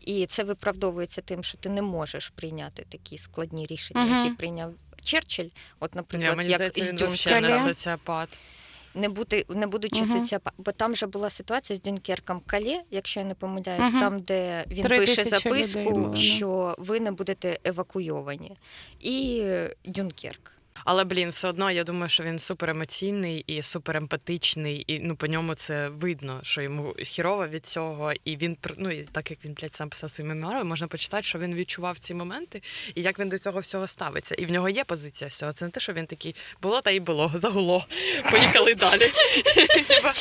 і це виправдовується тим, що ти не можеш прийняти такі складні рішення, Мгм. які прийняв Черчилль. От, Ні, наприклад, мені як здається, із він взагалі не соціопат. Не бути, не будучи Мгм. соціопатом, бо там вже була ситуація з Дюнкерком Калє, якщо я не помиляюсь, Мгм. там, де він пише записку, людей що ви не будете евакуйовані. І Дюнкерк. Але блін, все одно я думаю, що він супер емоційний і супер емпатичний, і ну по ньому це видно, що йому хірово від цього. І він ну, і так як він блядь, сам писав свої мемуари, можна почитати, що він відчував ці моменти і як він до цього всього ставиться. І в нього є позиція з цього. Це не те, що він такий було та й було, загуло. Поїхали далі. Типа,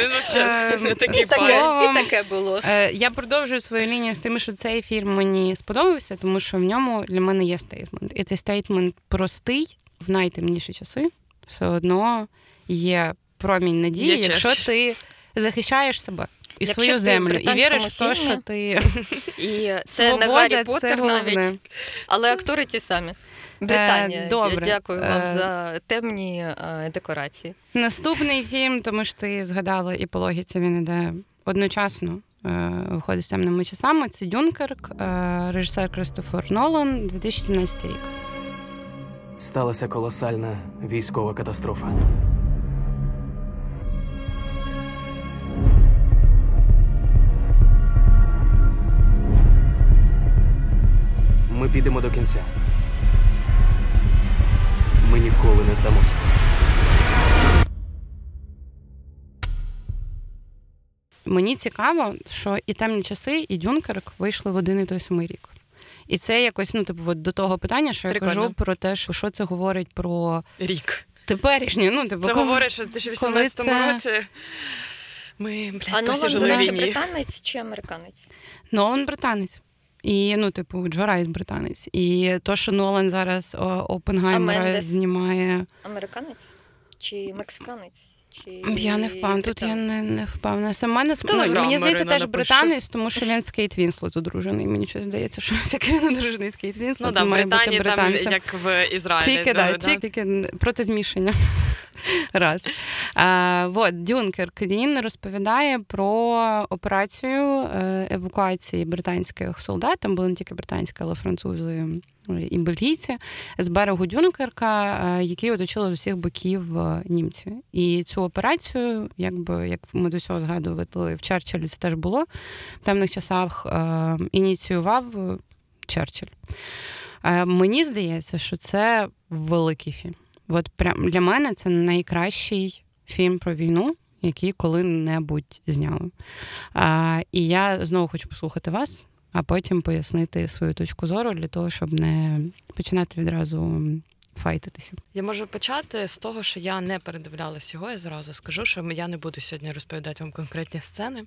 Він взагалі не е, такий І таке, парень. і таке було. Е, Я продовжую свою лінію з тим, що цей фільм мені сподобався, тому що в ньому для мене є statement. І цей statement простий в найтемніші часи. Все одно є промінь надії, Є якщо ти захищаєш себе і Якщо свою землю, і віриш в те, що ти І це не Гаррі Поттер навіть, але актори ті самі. Британія. Е, добре. Дякую вам Е, за темні е, декорації. Наступний фільм, тому що ти згадала і по логіці він іде одночасно. Виходить з темними часами. Це Дюнкерк, режисер Кристофер Нолан, 2017 рік. Сталася колосальна військова катастрофа. Ми підемо до кінця. Ми ніколи не здамося. Мені цікаво, що і темні часи, і Дюнкерк вийшли в один і той самий рік. І це якось, ну, типу, от до того питання, що Прикольно. я кажу про те, що, що це говорить про Рік. теперішнє. Ну, типу, Це коли- говорить, що в 2018 це- році ми, блядь, А Нолан, до речі, британець чи американець? Нолан британець. І, ну, типу, Джо Райт британець. І то, що Нолан зараз Опенгаймера знімає. Американець чи мексиканець? Чи Я не впевнена, тут я не, не впевнена. Ну, Телеграм, мені здається, теж британець, тому що він з Кейт Вінслет одружений. Мені щось здається, що всякий він одружений з Кейт Вінслет, Ну да, в Британії там як в Ізраїлі. Тільки, да, тільки проти змішання. Раз. А, вот, Дюнкерк він розповідає про операцію е, евакуації британських солдат. Там були не тільки британські, але французи і бельгійці з берегу Дюнкерка, е, який оточили з усіх боків е, німці. І цю операцію, якби як ми до цього згадували, в Черчиллі це теж було в темних часах, ініціював Черчилль. Мені здається, що це великий фільм. От прям для мене це найкращий фільм про війну, який коли-небудь зняли. А, і я знову хочу послухати вас, а потім пояснити свою точку зору для того, щоб не починати відразу файтитися. Я можу почати з того, що я не передивлялась його. Я зразу скажу, що я не буду сьогодні розповідати вам конкретні сцени.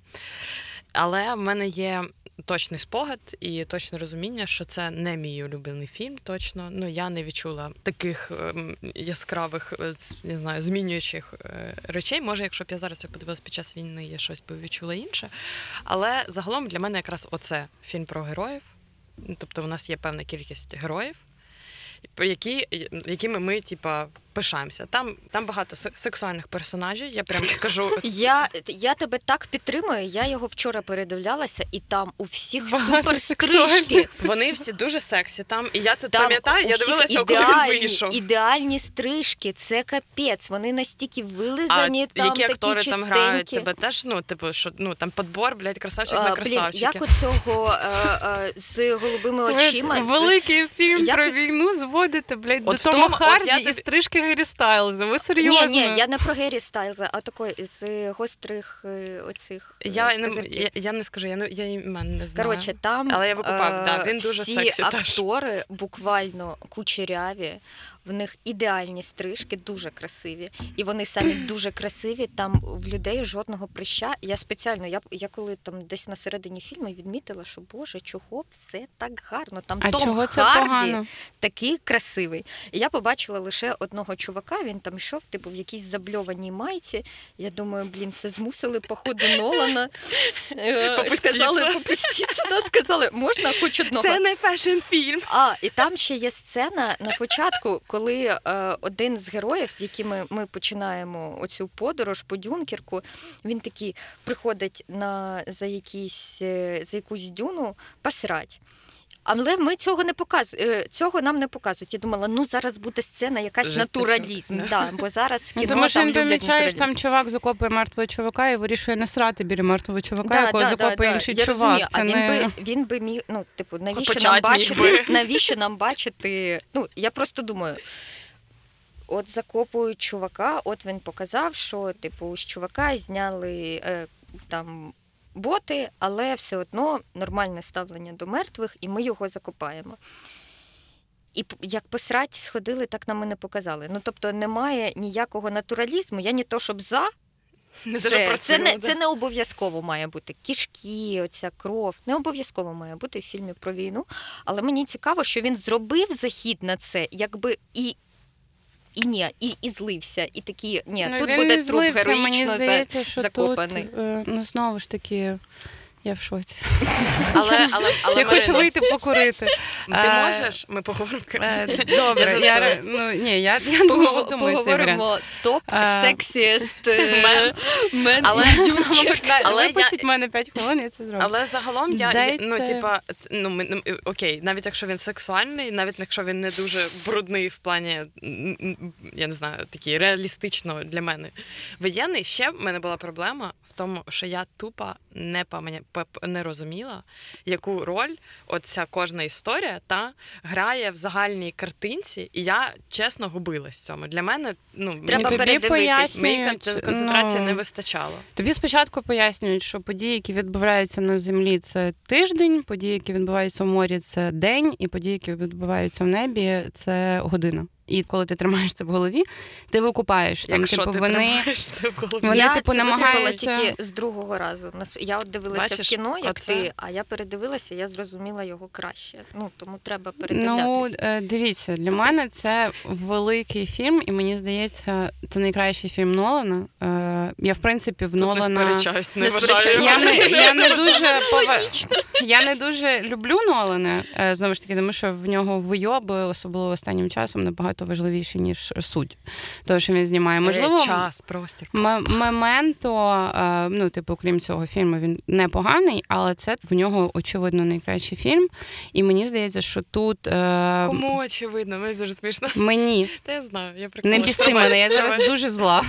Але в мене є точний спогад і точне розуміння, що це не мій улюблений фільм. Точно. Ну я не відчула таких ем, яскравих, е, не знаю, змінюючих е, речей. Може, якщо б я зараз подивилась під час війни, я щось би відчула інше. Але загалом для мене якраз оце фільм про героїв. Тобто, у нас є певна кількість героїв, які, якими ми, типа, пишаємося. Там, там багато сексуальних персонажів. Я прям кажу. Я, я тебе так підтримую. Я його вчора передивлялася, і там у всіх супер стрижки. Вони всі дуже сексі там, і я це Там пам'ятаю. Я дивилася, коли він вийшов. ідеальні стрижки. Це капець. Вони настільки А вилизані, там які такі актори чистенькі. там грають? Тебе теж ну, типу, що ну там подбор, блядь, красавчик на А, блін, красавчики. як у цього е, е, з голубими очима. Великий фільм Як- про війну зводите, блядь, От до Тома Харді і стрижки Гері Стайлза. Ви Ні, серйозно? ні, я не про Гері Стайлза, а такої з гострих е, оцих е, Я, не, я, я не скажу, я, не- я імен не знаю. Коротше, там Але я викупав, е, да, він дуже всі сексі теж. буквально кучеряві, в них ідеальні стрижки, дуже красиві. І вони самі дуже красиві. Там в людей жодного прища. Я спеціально, я, я коли там десь на середині фільму відмітила, що Боже, чого все так гарно? Там А Том чого це Харді погано? такий красивий. І я побачила лише одного чувака, він там йшов, типу, в якійсь забльованій майці. Я думаю, блін, це змусили походу Нолана. Е. Сказали, попустіться, да, сказали, можна хоч одного. Це не fashion фільм. А, і там ще є сцена на початку, коли е, один з героїв, з якими ми починаємо оцю подорож по Дюнкерку, він такий приходить на за якісь е, за якусь дюну посрать. Але ми цього не показуємо. Цього нам не показують. Я думала, ну зараз буде сцена, якась Жестичок, натуралізм. да. Да, бо зараз Ну, кіно тому що там люблять помічаєш, там чувак закопує мертвого чувака і вирішує не срати біля мертвого чувака, Да, якого да, закопує да, да. інший Я чувак. розумію, Це а він не... би він би міг. Ну, типу, навіщо Почать нам бачити? би. Навіщо нам бачити? Ну я просто думаю. от закопують чувака, от він показав, що типу з чувака зняли е, там боти, але все одно нормальне ставлення до мертвих, і ми його закопаємо. І як посрать сходили, так нам і не показали. Ну тобто немає ніякого натуралізму. Я не то, щоб за. Не Це, це, не, це не обов'язково має бути. Кішки, оця кров. Не обов'язково має бути в фільмі про війну. Але мені цікаво, що він зробив захід на це, якби і. І ні, і, і злився, і такі, ні, Ну, тут буде труп злився, героїчно Мені здається, що закопаний. тут, е, ну, знову ж таки, я в шоці. Але, але, але я хочу вийти покурити. Ти Е, можеш? Ми поговоримо. Е, Я Добре, я, ну, ні, я, я Погов- думаю. Поговоримо топ А, сексіст Мен. мен Але-. Але я- випустіть мене 5 хвилин, я це зроблю. Але загалом я Дайте- ну, типа, ну ну, е, окей, навіть якщо він сексуальний, навіть якщо він не дуже брудний в плані, я не знаю, такий реалістично для мене. Воєнний ще в мене була проблема в тому, що я тупо не пам'я... не розуміла, яку роль оця кожна історія та грає в загальній картинці, і я чесно губилась в цьому. Для мене ну Треба тобі передивитись. пояснюють, концентрації ну, не вистачало. Тобі спочатку пояснюють, що події, які відбуваються на землі, це тиждень, події, які відбуваються в морі, це день, і події, які відбуваються в небі, це година. І коли ти тримаєш це в голові, ти викупаєш там, Якщо типу, ти вони. тримаєш це в голові. Вони, я типу, це намагаються- тільки з другого разу. Я от дивилася Бачиш, в кіно, як оце- ти, а я передивилася, я зрозуміла його краще. Ну тому треба Ну, передивлятися. е, дивіться, для мене це великий фільм, і мені здається, це найкращий фільм Нолана. Е, Я, в принципі, в Тут не сперечаюсь, не, Не вважаю. сперечаюсь. Я не, я не дуже пова... я не дуже люблю Нолана, е, знову ж таки, тому що в нього вийоби, особливо останнім часом, набагато важливіші, ніж суть. Того, що він знімає. Можливо, Е, час, простір. Мементо, е, ну, типу, крім цього фільму, він непоганий, але це в нього очевидно найкращий фільм. І мені здається, що тут е, Кому очевидно, мені дуже смішно. мені Та я знаю, я не біси мене, я зараз дуже зла.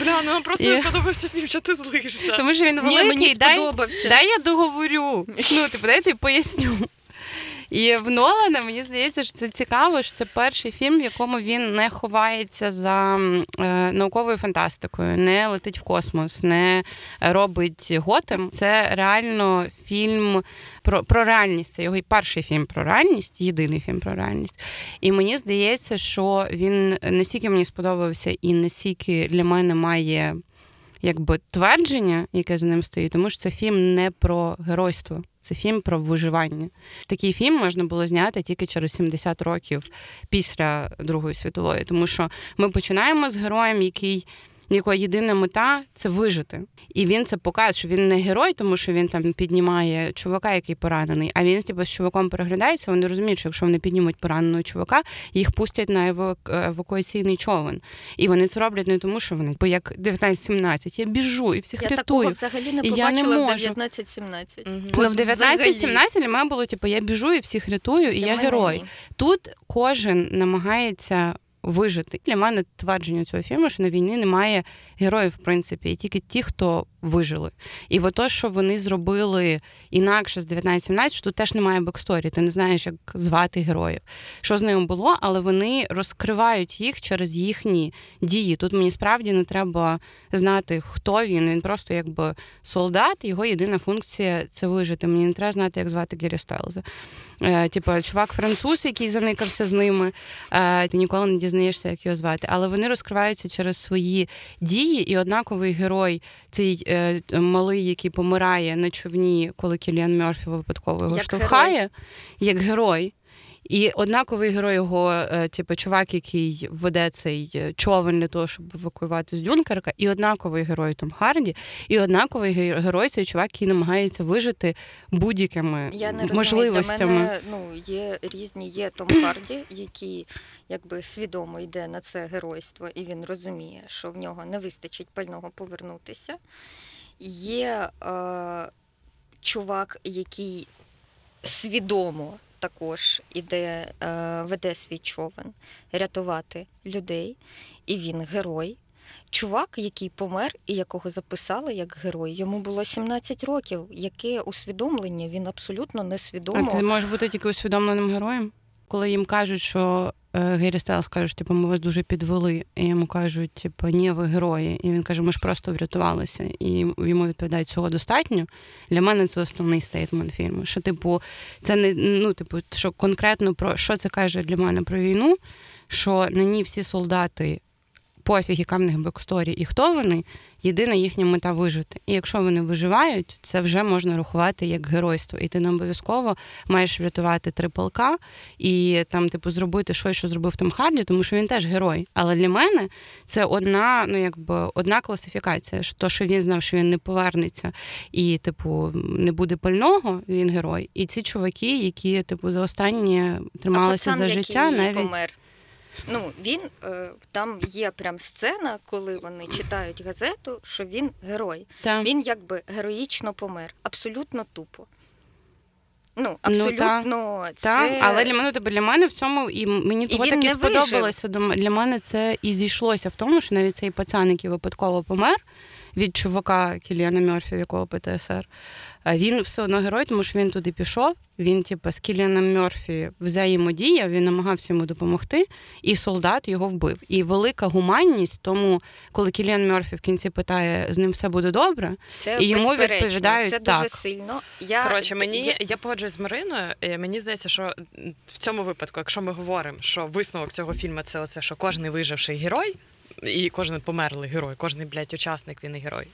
Бля, ну просто І- не сподобався фільм, що ти злишся. Тому що він Ні, великий. мені дай, сподобався. дай я договорю. Ну, типу, дай я тобі поясню. І в Нолана мені здається, що це цікаво, що це перший фільм, в якому він не ховається за е, науковою фантастикою, не летить в космос, не робить готем. Це реально фільм про, про реальність. Це його і перший фільм про реальність, єдиний фільм про реальність. І мені здається, що він настільки мені сподобався, і настільки для мене має якби твердження, яке за ним стоїть, тому що це фільм не про геройство, це фільм про виживання. Такий фільм можна було зняти тільки через 70 років після Другої світової, тому що ми починаємо з героєм, який. Якого єдина мета це вижити. І він це показує, що він не герой, тому що він там піднімає чувака, який поранений. А він типу, з чуваком переглядається. Вони розуміють, що якщо вони піднімуть пораненого чувака, їх пустять на евак- евакуаційний човен. І вони це роблять не тому, що вони, бо як 19-17, я біжу і всіх Я такого рятую. взагалі не І я не побачила в можу. 19-17. Мгм. Ну, в От 19-17 для мене було типу, я біжу і всіх рятую, і Для я герой. ні. Тут кожен намагається вижити. Для мене твердження цього фільму, що на війні немає героїв, в принципі, і тільки ті, хто вижили. І от то, що вони зробили інакше з 19-17, що тут теж немає backstory. Ти не знаєш, як звати героїв. Що з ними було, але вони розкривають їх через їхні дії. Тут мені справді не треба знати, хто він. Він просто якби солдат, його єдина функція це вижити. Мені не треба знати, як звати Гері Стайлза. Е, типу, чувак француз, який заникався з ними, е, ти ніколи не дізнаєшся, як його звати. Але вони розкриваються через свої дії, і однаковий герой, цей е, малий, який помирає на човні, коли Кіліан Мерфі випадково його Як штовхає, як герой. І однаковий герой його, е, типу, чувак, який веде цей е, човен для того, щоб евакуювати з Дюнкерка, і однаковий герой Том Харді, і однаковий герой цей чувак, який намагається вижити будь-якими Я не розумію, можливостями. Для мене ну, є різні, є Том Харді, який якби свідомо йде на це геройство, і він розуміє, що в нього не вистачить пального повернутися. Є е, чувак, який свідомо також іде, е, веде свій човен рятувати людей, і він герой. Чувак, який помер і якого записали як герой, йому було 17 років. Яке усвідомлення він абсолютно А несвідомо. ти можеш бути тільки усвідомленим героєм? Коли їм кажуть, що е, Гаррі Стайлс каже, типу, ми вас дуже підвели, і йому кажуть, типу, ні, ви герої. І він каже, ми ж просто врятувалися. І йому відповідають, цього достатньо. Для мене це основний statement фільму. Що, типу, це не ну, типу, що конкретно про що це каже для мене про війну, що на ній всі солдати. Пофіг, яка в них backstory і хто вони, єдина їхня мета вижити. І якщо вони виживають, це вже можна рахувати як геройство. І ти не обов'язково маєш врятувати три полка і там, типу, зробити щось, що зробив Том Харді, тому що він теж герой. Але для мене це одна, ну якби одна класифікація. Що то, що він знав, що він не повернеться і, типу, не буде пального, він герой. І ці чуваки, які, типу, за останні трималися за життя, навіть помер. Ну, він е, там є прям сцена, коли вони читають газету, що він герой. Та. Він якби героїчно помер. Абсолютно тупо. Ну, Ну, абсолютно це... Так, але для мене тобі для мене в цьому і мені того він так і не вижив. сподобалося. Для мене це і зійшлося в тому, що навіть цей пацан, який випадково помер від чувака Кіліана Мерфі, в якого ПТСР, він все одно герой, тому що він туди пішов. Він, типу, з Кіліаном Мерфі взаємодіяв, він намагався йому допомогти, і солдат його вбив. І велика гуманність, тому коли Кіліан Мерфі в кінці питає, з ним все буде добре. це і йому відповідають це так. сильно. Я, Коротше, мені я- я погоджуюсь з Мариною. Мені здається, що в цьому випадку, якщо ми говоримо, що висновок цього фільму це оце, що кожен виживший герой, і кожен померлий герой, кожен, блядь, учасник він і герой.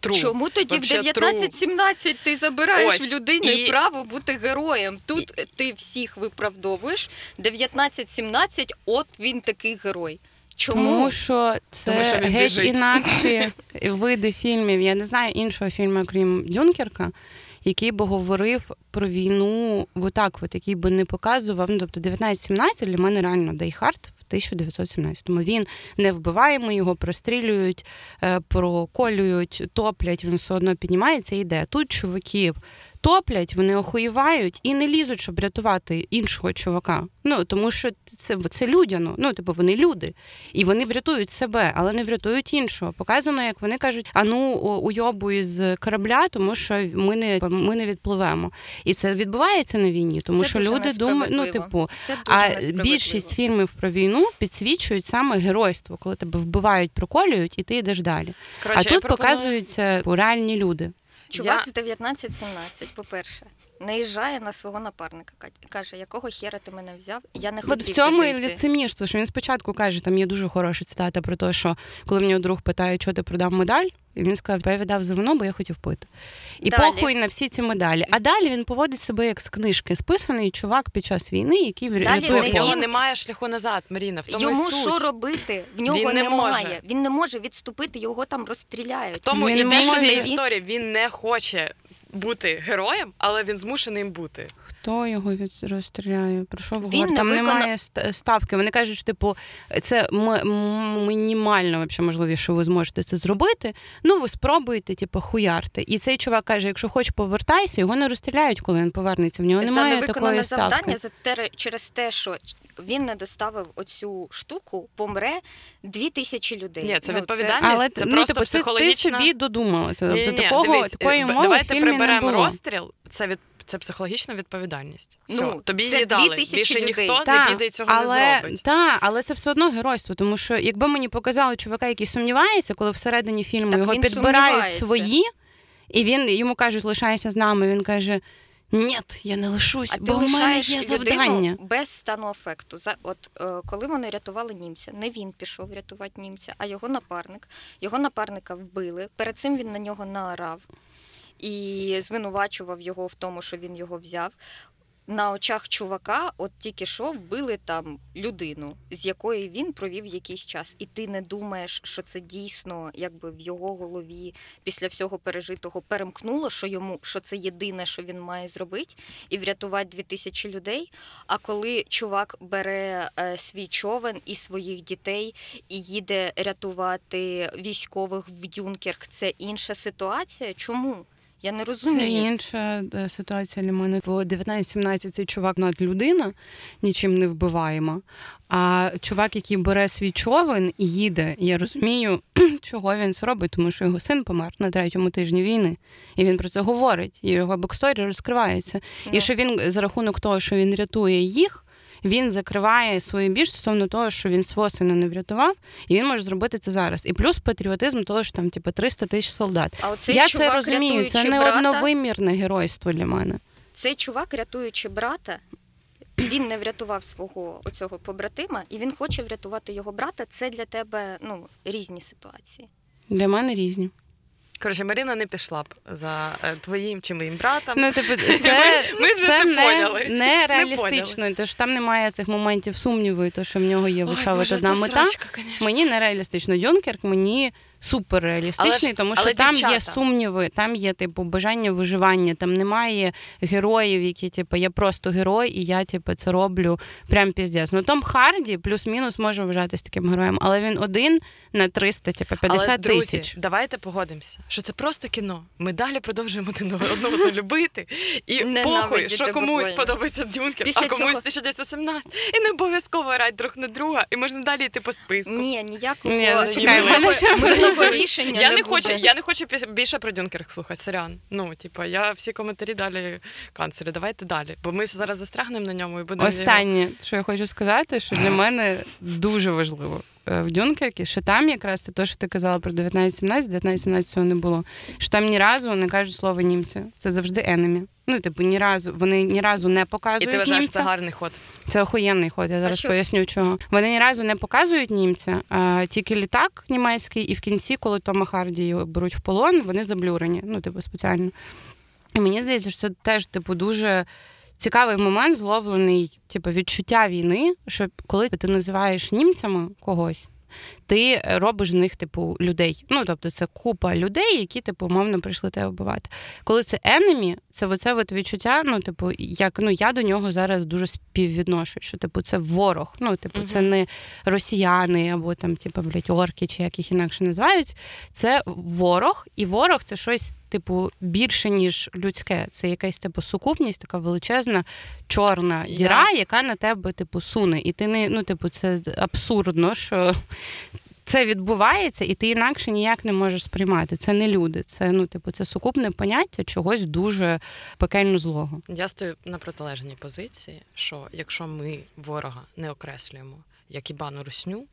Тру. Чому тоді Вообще в 19-17 ти забираєш Ось, в людини і- право бути героєм? Тут ти всіх виправдовуєш. 19-17, от він такий герой. Чому? Тому що це Тому що він геть біжить. інакші види фільмів. Я не знаю іншого фільму, крім Дюнкерка, який би говорив про війну отак, от, який би не показував. Ну, тобто 19-17 для мене реально в 1917-му. Він не вбиваємо, його прострілюють, е, проколюють, топлять, він все одно піднімається і йде. Тут чуваків топлять, вони охуєвають і не лізуть, щоб рятувати іншого чувака. Ну тому що це, це людяно. Ну, типу, вони люди. І вони врятують себе, але не врятують іншого. Показано, як вони кажуть, а ну уйобуй з корабля, тому що ми не ми не відпливемо. І це відбувається на війні, тому Це що люди думають, ну типу. А більшість фільмів про війну підсвічують саме геройство, коли тебе вбивають, проколюють, і ти йдеш далі. Коротше, а тут пропоную- показуються реальні люди. Чувак Я- з 19-17, по-перше, наїжджає на свого напарника. Кать- Каже, якого хера ти мене взяв? Я не От в цьому і йти». лицемірство, що він спочатку каже, там є дуже хороша цитата про те, що коли в нього друг питає, що ти продав медаль, і він сказав, я віддав за вино, бо я хотів пити. І Далі. похуй на всі ці медалі. А далі він поводить себе як з книжки, списаний чувак під час війни, який Далі рятує В нього немає шляху назад, Маріна. В тому Йому і суть. що робити? В нього Він не немає. може. Він не може відступити, його там розстріляють. В тому Він і не більше історії. Він не хоче бути героєм, але він змушений бути. Хто його від розстріляє? Про що ви говорите? не Там виконав- немає ставки. Вони кажуть, що типу, це м- м- мінімально можливість, що ви зможете це зробити. Ну, ви спробуєте, типу, хуярте. І цей чувак каже: якщо хочеш, повертайся, його не розстріляють, коли він повернеться. В нього немає невиконане такої ставки. завдання за те, через те, що він не доставив оцю штуку, помре дві тисячі людей. Ні, це Ну, відповідальність. Але це ну, просто типу, це ти собі додумалася. Тобто Ні-ні-ні, такого дивись, такої мови в давайте фільмі не приберемо було. розстріл. Це від це психологічна відповідальність. Все, Ну, тобі це її дали. Більше людей. ніхто Та, не піде цього але, не зробить. Та, але це все одно геройство, тому що якби мені показали чувака, який сумнівається, коли всередині фільму Так його підбирають свої, і він йому кажуть, лишайся з нами. Він каже: Ні, я не лишусь, А бо в мене є завдання. без стану афекту. За от е, коли вони рятували німця, не він пішов рятувати німця, а його напарник. Його напарника вбили. Перед цим він на нього наорав і звинувачував його в тому, що він його взяв. На очах чувака, от тільки що вбили там людину, з якої він провів якийсь час, і ти не думаєш, що це дійсно якби в його голові після всього пережитого перемкнуло, що йому що це єдине, що він має зробити, і врятувати дві тисячі людей. А коли чувак бере е, свій човен і своїх дітей і їде рятувати військових в Дюнкерк, це інша ситуація. Чому? Я не Це розумію. інша е, ситуація для мене. В 19-17 цей чувак над людина, нічим не вбиваємо. А чувак, який бере свій човен і їде, я розумію, чого він це робить, тому що його син помер на третьому тижні війни. І він про це говорить. І його backstory розкривається. І Ну. що він за рахунок того, що він рятує їх. Він закриває свою біль стосовно того, що він свого сина не врятував, і він може зробити це зараз. І плюс патріотизм того, що там типу 300 тисяч солдат. А оцей Я це розумію. Це не брата, одновимірне геройство для мене. Цей чувак, рятуючи брата, він не врятував свого оцього побратима, і він хоче врятувати його брата. Це для тебе ну різні ситуації. Для мене різні. Коротше, Маріна не пішла б за е, твоїм чи моїм братом. Ну, типу, це, Ми- ми вже це це не, поняли. не реалістично, тому що там немає цих моментів сумніву, і то, що в нього є вичавити одна мета. срачка, мені не реалістично. Дюнкерк мені супер реалістичний, Але тому що але там дівчата. є сумніви, там є типу бажання виживання, там немає героїв, які типу, я просто герой, і я типу, це роблю прям піздець. Ну Том Харді плюс-мінус може вважатись таким героєм, але він один на 300, типу, 50 Але, друзі, тисяч. давайте погодимося, що це просто кіно. Ми далі продовжуємо один одного одного любити. І похуй, що комусь подобається Дюнкер, Після а комусь цього- 1917. І не обов'язково грати друг на друга, і можна далі йти по списку. Ні, ніякого Ні, чекай, мирного рішення Я не, не, буде. хочу, я не хочу піс- більше про Дюнкерк слухати, сорян. Ну, типа, я всі коментарі далі канцелю. Давайте далі. Бо ми зараз застрягнемо на ньому і будемо. його- що я хочу сказати, що для мене дуже важливо е, в Дюнкеркі, що там якраз це те, що ти казала про 1917, 1917 цього не було. Що там ні разу не кажуть слово німці. Це завжди енемі. Ну, типу, ні разу вони ні разу не показують. І ти вважаєш, німця. це гарний ход. Це охуєнний ход. Я зараз що? поясню, чого. Вони ні разу не показують німця, а тільки літак німецький, і в кінці, коли Тома Харді беруть в полон, вони заблюрені. Ну, типу, спеціально. І мені здається, що це теж, типу, дуже. Цікавий момент зловлений, типу, відчуття війни, що коли ти називаєш німцями когось, ти робиш з них, типу, людей. Ну, тобто, це купа людей, які, типу, умовно прийшли тебе вбивати. Коли це енемі, це оце от відчуття, ну, типу, як ну я до нього зараз дуже співвідношую, що типу це ворог. Ну, типу, це не росіяни або там, типу, блядь, орки, чи як їх інакше називають. Це ворог, і ворог це щось. Типу, більше ніж людське, це якась типу сукупність, така величезна чорна Я- діра, яка на тебе, типу, суне. І ти не ну, типу, це абсурдно, що це відбувається, і ти інакше ніяк не можеш сприймати. Це не люди, це ну, типу, це сукупне поняття чогось дуже пекельно злого. Я стою на протилежній позиції, що якщо ми ворога не окреслюємо як ібану русню,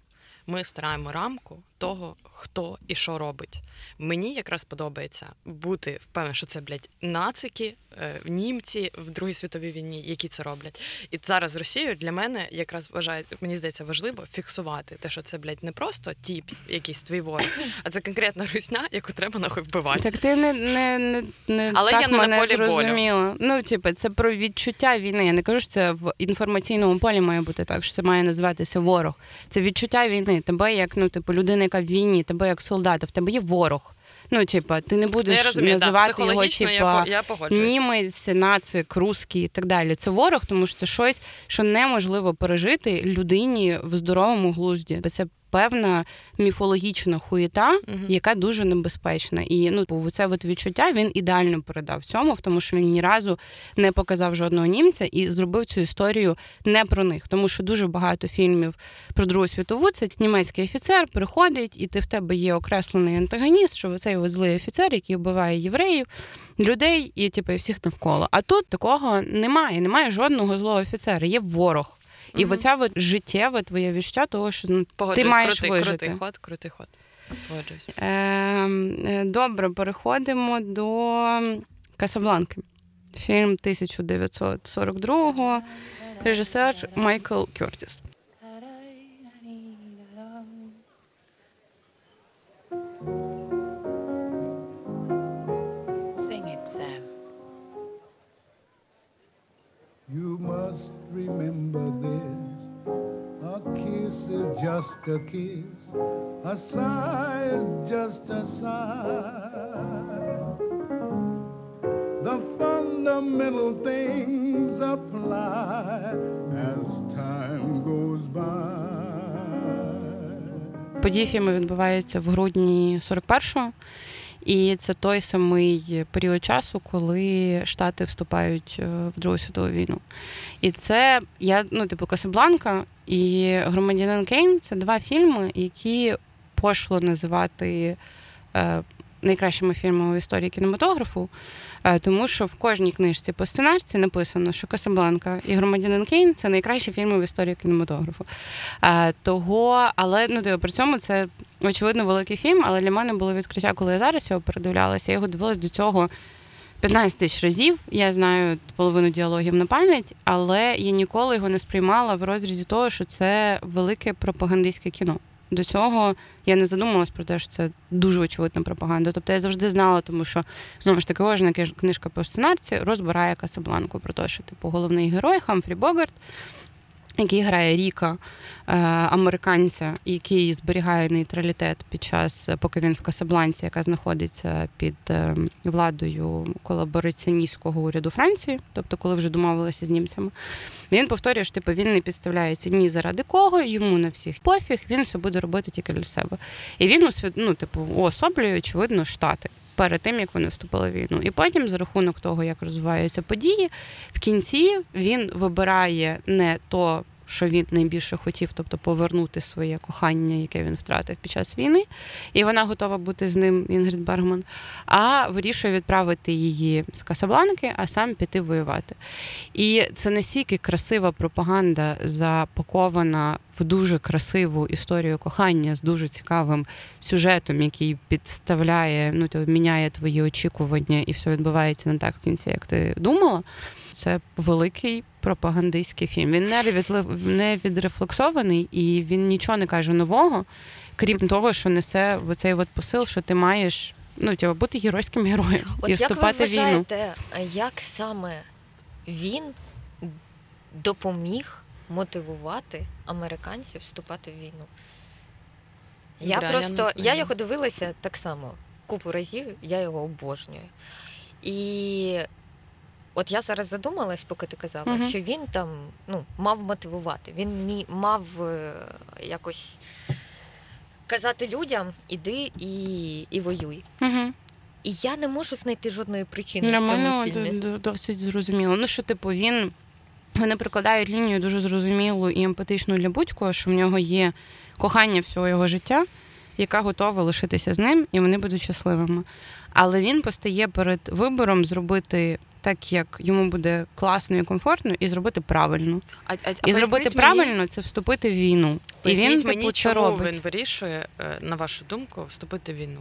ми стараємо рамку того, хто і що робить. Мені якраз подобається бути впевнена, що це, блядь, нацики, е, німці в Другій світовій війні, які це роблять. І зараз з Росією для мене якраз вважає, мені здається, важливо фіксувати те, що це, блядь, не просто тіп, якийсь твій ворог, а це конкретна русня, яку треба нахуй вбивати. Так ти не, не, не, не Але так я не на мене болю. зрозуміла. Ну, типу, це про відчуття війни. Я не кажу, що це в інформаційному полі має бути так, що це має називатися ворог. Це відчуття війни. Тебе як ну, типу, людина, яка в війні, тебе як солдата, в тебе є ворог. Ну, типа, ти не будеш я розумію, називати його, психологічно я, типа, по- я німець, нацик, русський і так далі. Це ворог, тому що це щось, що неможливо пережити людині в здоровому глузді. Це певна міфологічна хуєта, Мгм. яка дуже небезпечна. І ну це от відчуття він ідеально передав цьому, в тому що він ні разу не показав жодного німця і зробив цю історію не про них. Тому що дуже багато фільмів про Другу світову це німецький офіцер приходить, і ти в тебе є окреслений антагоніст, що цей злий офіцер, який вбиває євреїв, людей і типу, і всіх навколо. А тут такого немає. Немає жодного злого офіцера, є ворог. І оця от життєве твоє відчуття того, що ну, ти маєш крутий, вижити. крутий ход, крутий ход. Погоджуюсь. Ем, е, Добре, переходимо до Касабланки. Фільм 1942-го, режисер Майкл Кертіс. You must remember this. A kiss is just a kiss. A sigh is just a sigh. The fundamental things apply as time goes by. Події фільму відбуваються в грудні 41-го. І це той самий період часу, коли Штати вступають е, в Другу світову війну. І це я, ну, типу, Касабланка і Громадянин Кейн це два фільми, які пошло називати е, найкращими фільмами в історії кінематографу, е, тому що в кожній книжці по сценарці написано, що Касабланка і Громадянин Кейн це найкращі фільми в історії кінематографу. Того, але ну типу, при цьому це очевидно великий фільм, але для мене було відкриття, коли я зараз його передивлялася. Я його дивилась до цього 15 тисяч разів. Я знаю половину діалогів на пам'ять, але я ніколи його не сприймала в розрізі того, що це велике пропагандистське кіно. До цього я не задумувалась про те, що це дуже очевидна пропаганда. Тобто я завжди знала, тому що знову ж таки кожна книжка по сценарці розбирає Касабланку про те, що типу головний герой Хамфрі Богарт, який грає Ріка, е, американця, який зберігає нейтралітет під час, поки він в Касабланці, яка знаходиться під е, владою колабораціоністського уряду Франції, тобто коли вже домовилися з німцями. Він повторює, що типу, він не підставляється ні заради кого, йому на всіх пофіг, він все буде робити тільки для себе. І він ну, типу, уособлює, очевидно, штати. Перед тим як вони вступили в війну, і потім, за рахунок того, як розвиваються події, в кінці він вибирає не то, що він найбільше хотів, тобто повернути своє кохання, яке він втратив під час війни, і вона готова бути з ним, Інгрід Бергман, а вирішує відправити її з Касабланки, а сам піти воювати. І це настільки красива пропаганда, запакована в дуже красиву історію кохання з дуже цікавим сюжетом, який підставляє, ну то міняє твої очікування, і все відбувається не так в кінці, як ти думала. Це великий пропагандистський фільм. Він не відрефлексований і він нічого не каже нового, крім того, що несе оцей от посил, що ти маєш ну, типу, бути геройським героєм От і як ви вступати в війну. вважаєте, як саме він допоміг мотивувати американців вступати в війну? Я Бля, просто я, його дивилася так само купу разів, я його обожнюю. І от я зараз задумалась, поки ти казала, Мгм. що він там ну, мав мотивувати. Він мі- мав е, якось казати людям: іди і, і воюй. Угу. І я не можу знайти жодної причини Для в цьому мене фільмі. досить зрозуміло. Ну, що, типу, він вони прикладають лінію дуже зрозумілу і емпатичну для будь-кого, що в нього є кохання всього його життя, яка готова лишитися з ним, і вони будуть щасливими. Але він постає перед вибором зробити так, як йому буде класно і комфортно, і зробити правильно. А, а, І зробити правильно це вступити в війну. І він, мені, типу, мені, це чому робить. він вирішує, е, на вашу думку, вступити в війну.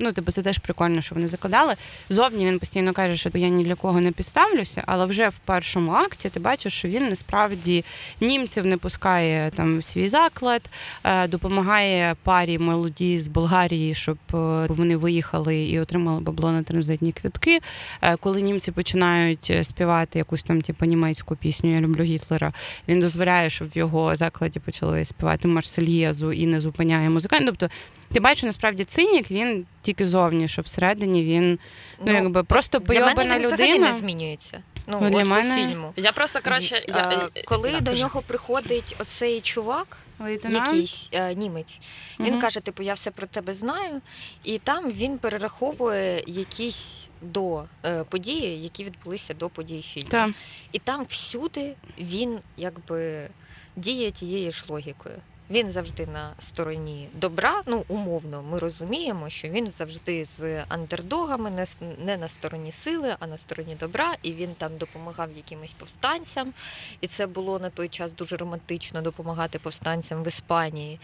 Ну, типу, це теж прикольно, що вони закладали. Зовні він постійно каже, що я ні для кого не підставлюся, але вже в першому акті ти бачиш, що він насправді німців не пускає там в свій заклад, е, допомагає парі молоді з Болгарії, щоб е, вони виїхали і отримали бабло на транзитні квитки. Е, Коли німці починають співати якусь там типу, німецьку пісню Я люблю Гітлера, він дозволяє, щоб в його закладі почали співати Марсельєзу і не зупиняє музикантів. Тобто ти бачиш, насправді цинік він тільки зовні, що всередині він ну, якби просто для мене взагалі людина. не змінюється. Ну, Ну, для от мене- по фільму. Я просто коротше, я, Е, коли да, до кажи. нього приходить оцей чувак, Лейтенант. якийсь е, німець, він каже: типу, я все про тебе знаю, і там він перераховує якісь до е, події, які відбулися до подій фільму. Та. І там всюди він якби діє тією ж логікою. Він завжди на стороні добра. Ну, умовно, ми розуміємо, що він завжди з андердогами, не, не на стороні сили, а на стороні добра. І він там допомагав якимось повстанцям. І це було на той час дуже романтично допомагати повстанцям в Іспанії.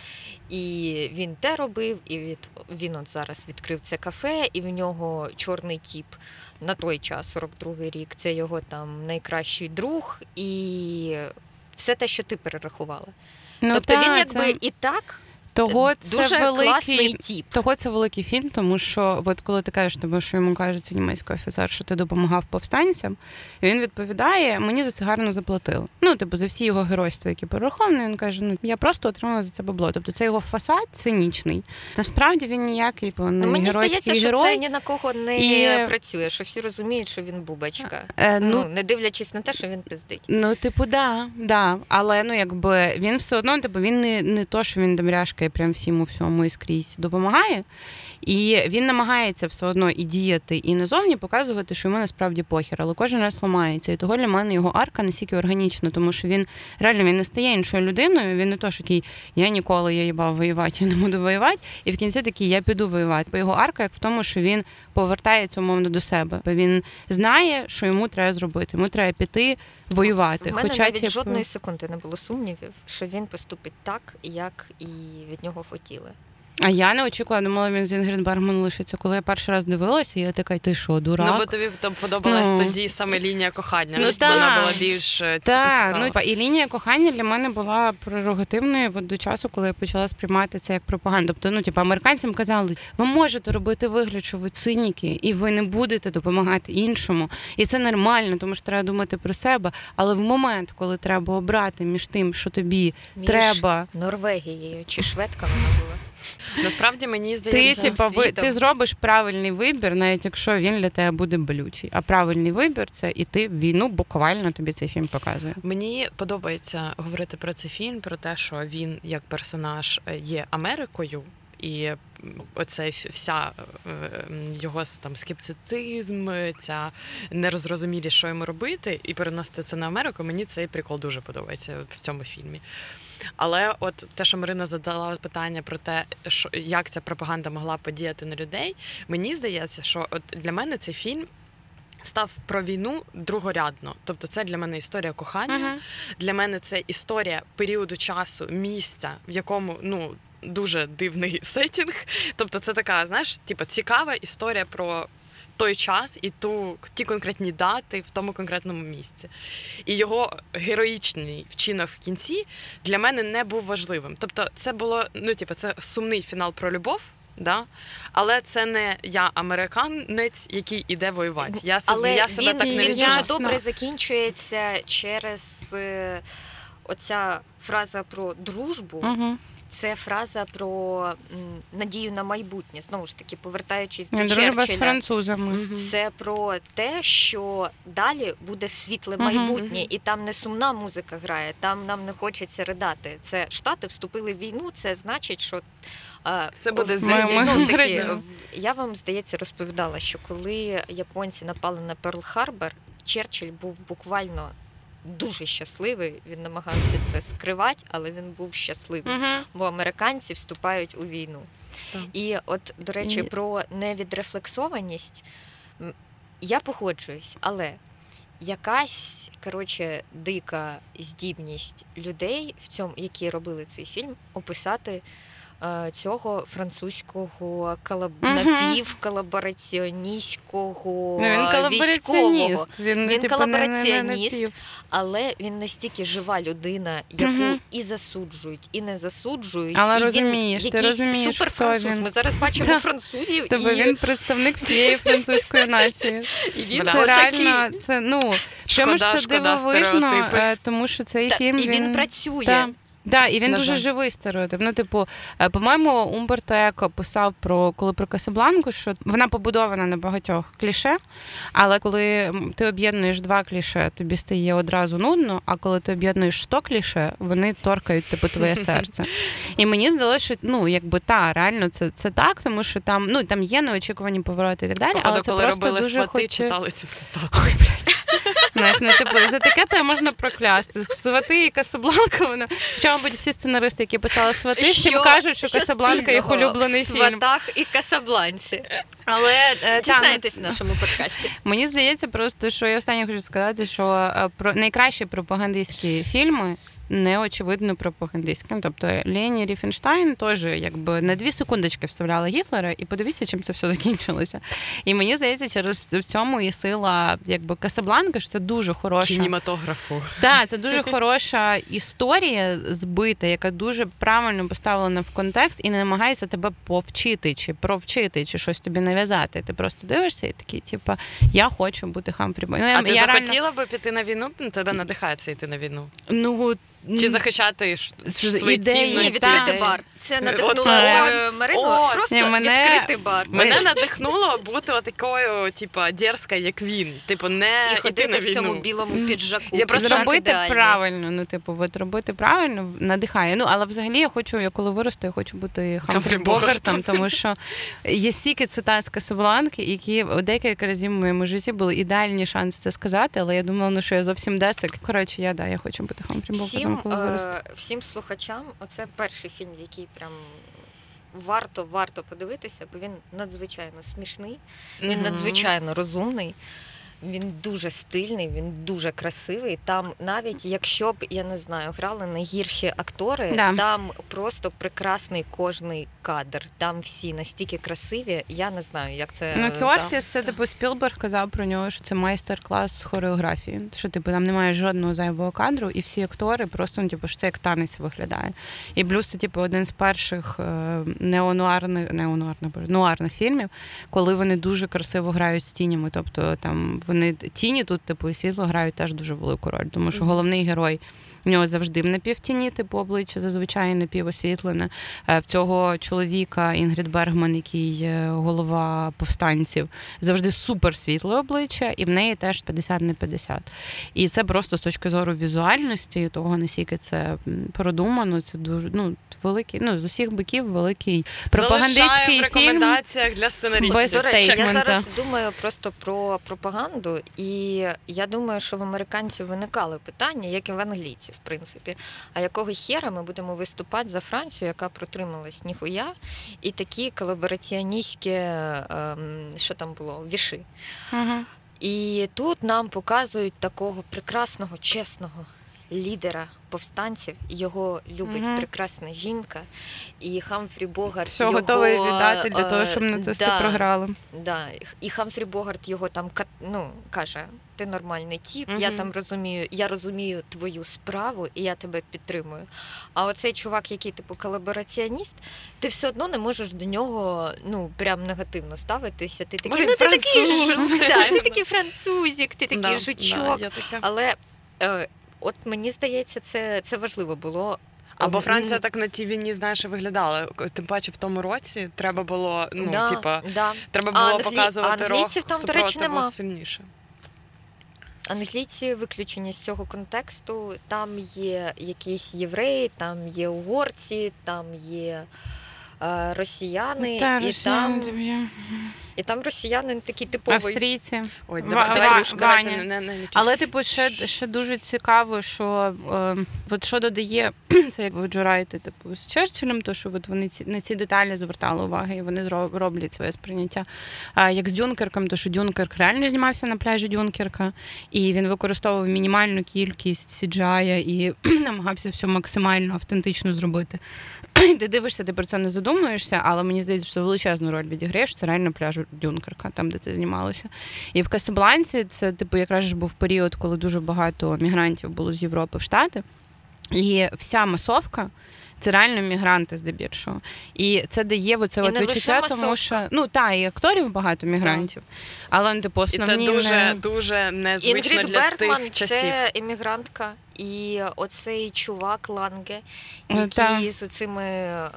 І він те робив, і від, він от зараз відкрив це кафе, і в нього чорний тіп на той час, 42-й рік, це його там найкращий друг, і все те, що ти перерахувала. Ну, тобто та, він якби це- і так того це дуже великий класний тіп. Того це великий фільм, тому що от коли ти кажеш тобі, що йому кажеться німецький офіцер, що ти допомагав повстанцям, і він відповідає: мені за це гарно заплатили. Ну, типу, за всі його геройства, які перераховані, він каже: ну я просто отримала за це бабло. Тобто це його фасад цинічний. Насправді він ніякий бо, не Ну, мені геройський здається, що це ні на кого не І- працює, що всі розуміють, що він бубачка. Е, ну, ну, не дивлячись на те, що він пиздить. Ну, типу, да, да. Але ну якби він все одно, типу, він не, не то, що він добряшка яке прям всім у всьому і скрізь допомагає. І він намагається все одно і діяти, і назовні показувати, що йому насправді похір, але кожен раз ламається. І того для мене його арка настільки органічна, тому що він реально він не стає іншою людиною. Він не то, що такий я ніколи я їбав воювати, я не буду воювати. І в кінці такий я піду воювати. Бо його арка як в тому, що він повертається умовно до себе. Бо він знає, що йому треба зробити. Йому треба піти воювати. У мене Хоча навіть типу, жодної секунди не було сумнівів, що він поступить так, як і від нього хотіли. А я не очікувала, думала, він з Інгрід Бергман лишиться. Коли я перший раз дивилася, я така, ти що, дурак? Ну, бо тобі там подобалась Ну. тоді саме лінія кохання. Ну, вона була більш е, цікава. ну і лінія кохання для мене була прерогативною от до часу, коли я почала сприймати це як пропаганду. Тобто, ну типу, американцям казали, ви можете робити вигляд, що ви циніки, і ви не будете допомагати іншому. І це нормально, тому що треба думати про себе. Але в момент, коли треба обрати між тим, що тобі Між треба. Норвегією чи шведка вона була. Насправді мені Ти, здається, типа, ви, ти зробиш правильний вибір, навіть якщо він для тебе буде болючий. А правильний вибір це іти в війну, буквально тобі цей фільм показує. Мені подобається говорити про цей фільм, про те, що він як персонаж е, є Америкою, і оцей вся е, його там скептицизм, е, ця нерозрозумілість, що йому робити, і переносити це на Америку. Мені цей прикол дуже подобається в цьому фільмі. Але от те, що Марина задала питання про те, що як ця пропаганда могла подіяти на людей, мені здається, що от для мене цей фільм. Став про війну другорядно, тобто це для мене історія кохання. Для мене це історія періоду часу, місця, в якому ну дуже дивний сетінг. Тобто, це така, знаєш, типу, цікава історія про той час і ту ті конкретні дати в тому конкретному місці. І його героїчний вчинок в кінці для мене не був важливим. Тобто, це було ну, типу, це сумний фінал про любов. Да? Але це не я американець, який іде воювати. Я собі Але я себе він, так не він дуже добре закінчується через е, оця фраза про дружбу. Угу. Це фраза про надію на майбутнє. Знову ж таки, повертаючись до Дружба з французами. Це про те, що далі буде світле майбутнє, і там не сумна музика грає, там нам не хочеться ридати. Це штати вступили в війну. Це значить, що Все буде в- зрозуміло. знов Ми- таки, я вам здається розповідала, що коли японці напали на Перл Харбор, Черчилль був буквально. Дуже щасливий, він намагався це скривати, але він був щасливий, бо американці вступають у війну. Так. І от, до речі, про невідрефлексованість я погоджуюсь, але якась коротше дика здібність людей, в цьому, які робили цей фільм, описати. Е, Цього французького колаб... Мгм. напівколабораціоністського Ну, він військового. Він, Він типу, не- не- не колабораціоніст. але він настільки жива людина, яку Мгм. і засуджують, і не засуджують. Але і розумієш, ти він якийсь розумієш, суперфранцуз. хто він. Ми зараз бачимо Да. французів, Тобто і, він представник всієї французької нації. і він Це реально, це ну чому ж це дивовижно, е, тому що цей фільм і він, працює. Да. І він На дуже жаль. живий стереотип. Ну, типу, е, по-моєму, Умберто Еко писав про коли про Касабланку, що вона побудована на багатьох кліше, але коли ти об'єднуєш два кліше, тобі стає одразу нудно. А коли ти об'єднуєш 100 кліше, вони торкають типу твоє серце. І мені здалося, що ну якби та реально це, це так, тому що там ну там є неочікувані повороти і так далі. Походу, але це коли просто робили дуже свати, хоче... читали цю цитату. Нас, ну, типу, за таке то можна проклясти. Свати і Касабланка, вона. Хоча, мабуть, всі сценаристи, які писали свати, всім кажуть, що Касабланка їх улюблений в фільм. сватах і Касабланці. Але е, ну, Дізнаєтесь в нашому подкасті. мені здається, просто що я останнє хочу сказати, що е, про найкращі пропагандистські фільми. Не очевидно пропагандистським. Тобто Лені Ріфенштайн теж якби на дві секундочки вставляла Гітлера, і подивіться, чим це все закінчилося. І мені здається, через в цьому і сила якби Касабланка, що це дуже хороша Кінематографу. Так, це дуже хороша історія збита, яка дуже правильно поставлена в контекст і не намагається тебе повчити чи провчити, чи щось тобі нав'язати. Ти просто дивишся і такий, типа, я хочу бути Хамфрі Бой. Ну, я, А ти я реально- би піти на війну? Ну, Тебе надихається йти на війну. Ну Чи захищати свої ідеї, цінності? Ні, відкрити бар. Це надихнуло мене- е, Марину О, просто ні, мене- відкрити бар. Мене надихнуло бути такою, типа, дерзка, як він. Типу, не І ходити на в цьому білому піджаку. Я просто робити правильно. Ну, типу, от робити правильно надихає. Ну, але взагалі я хочу, я коли виросту, я хочу бути Хамфрі Богартом, тому що є стільки цитат з Касабланки, які декілька разів в моєму житті були ідеальні шанси це сказати, але я думала, ну що я зовсім десик. Коротше, я да, я хочу бути Хамфрі Богартом, коли виросту. е, всім слухачам, оце перший фільм, який прям варто варто подивитися, бо він надзвичайно смішний, він Мгм. надзвичайно розумний. Він дуже стильний, він дуже красивий. Там навіть якщо б я не знаю, грали найгірші актори, Да. там просто прекрасний кожний кадр. Там всі настільки красиві. Я не знаю, як це Ну, Кіортіс, це типу Спілберг казав про нього, що це майстер-клас з хореографії. Що типу там немає жодного зайвого кадру, і всі актори просто ну, типу, що це як танець виглядає. І плюс це типу один з перших е, неонуарних, неонуарних, нуарних фільмів, коли вони дуже красиво грають з тінями. Тобто там вони тіні тут, типу, і світло грають теж дуже велику роль, тому що головний герой. В нього завжди в напівтіні, типу обличчя зазвичай напівосвітлене. Е, В цього чоловіка Інгрід Бергман, який е, голова повстанців, завжди супер світле обличчя, і в неї теж 50 на 50. І це просто з точки зору візуальності, того наскільки це продумано. Це дуже ну великий, ну з усіх боків великий пропагандистський Залишаю в фільм. рекомендаціях для сценаристів. Без До речі, я зараз думаю просто про пропаганду, і я думаю, що в американців виникали питання, як і в англійців, в принципі. А якого хера ми будемо виступати за Францію, яка протрималась ніхуя, і такі колабораціоністські, ем, що там було, віши. Угу. І тут нам показують такого прекрасного, чесного лідера повстанців. Його любить Мгм. прекрасна жінка. І Хамфрі Богарт Все його, готовий віддати для того, е, щоб нацисти да, програли. Да. І Хамфрі Богарт його там ну, каже: ти нормальний тіп, я там розумію, я розумію твою справу і я тебе підтримую. А оцей чувак, який типу колабораціоніст, ти все одно не можеш до нього ну прям негативно ставитися. Ти такий, ну ти такий, француз. да, ти такий французик, ти такий Да, жучок. Але е, от мені здається, це, це важливо було. Або Франція так на тій війні, знаєш, виглядала. Тим паче в тому році треба було, ну, да, типа, да. треба було англі- показувати англійців там, до речі, нема. сильніше. Англійці виключені з цього контексту. Там є якісь євреї, там є угорці, там є росіяни, Та, і, росіяни там, і там росіяни такі типові. Австрійці. Ой, Ва- давай, Ва- давай, давайте Ваня. не, не, не, не Але, типу, ще, ще дуже цікаво, що е, от що додає це, як ви джурайте, типу, з Черчиллем, то що от вони ці, на ці деталі звертали увагу, і вони зро- роблять своє сприйняття. А як з Дюнкерком, то що Дюнкерк реально знімався на пляжі Дюнкерка, і він використовував мінімальну кількість CGI і намагався все максимально автентично зробити. Ти дивишся, ти про це не задумуєшся, але мені здається, що величезну роль відіграє, що це реально пляж Дюнкерка, там, де це знімалося. І в Касабланці це, типу, якраз ж був період, коли дуже багато мігрантів було з Європи в Штати. І вся масовка. Це реально мігранти здебільшого. І це дає оце І от відчуття, тому що ну та і акторів багато мігрантів, але ну, типу, І це дуже, не... дуже незвично Інгрід для Бергман тих часів. це емігрантка, і оцей чувак Ланге, Ну, який з цими е,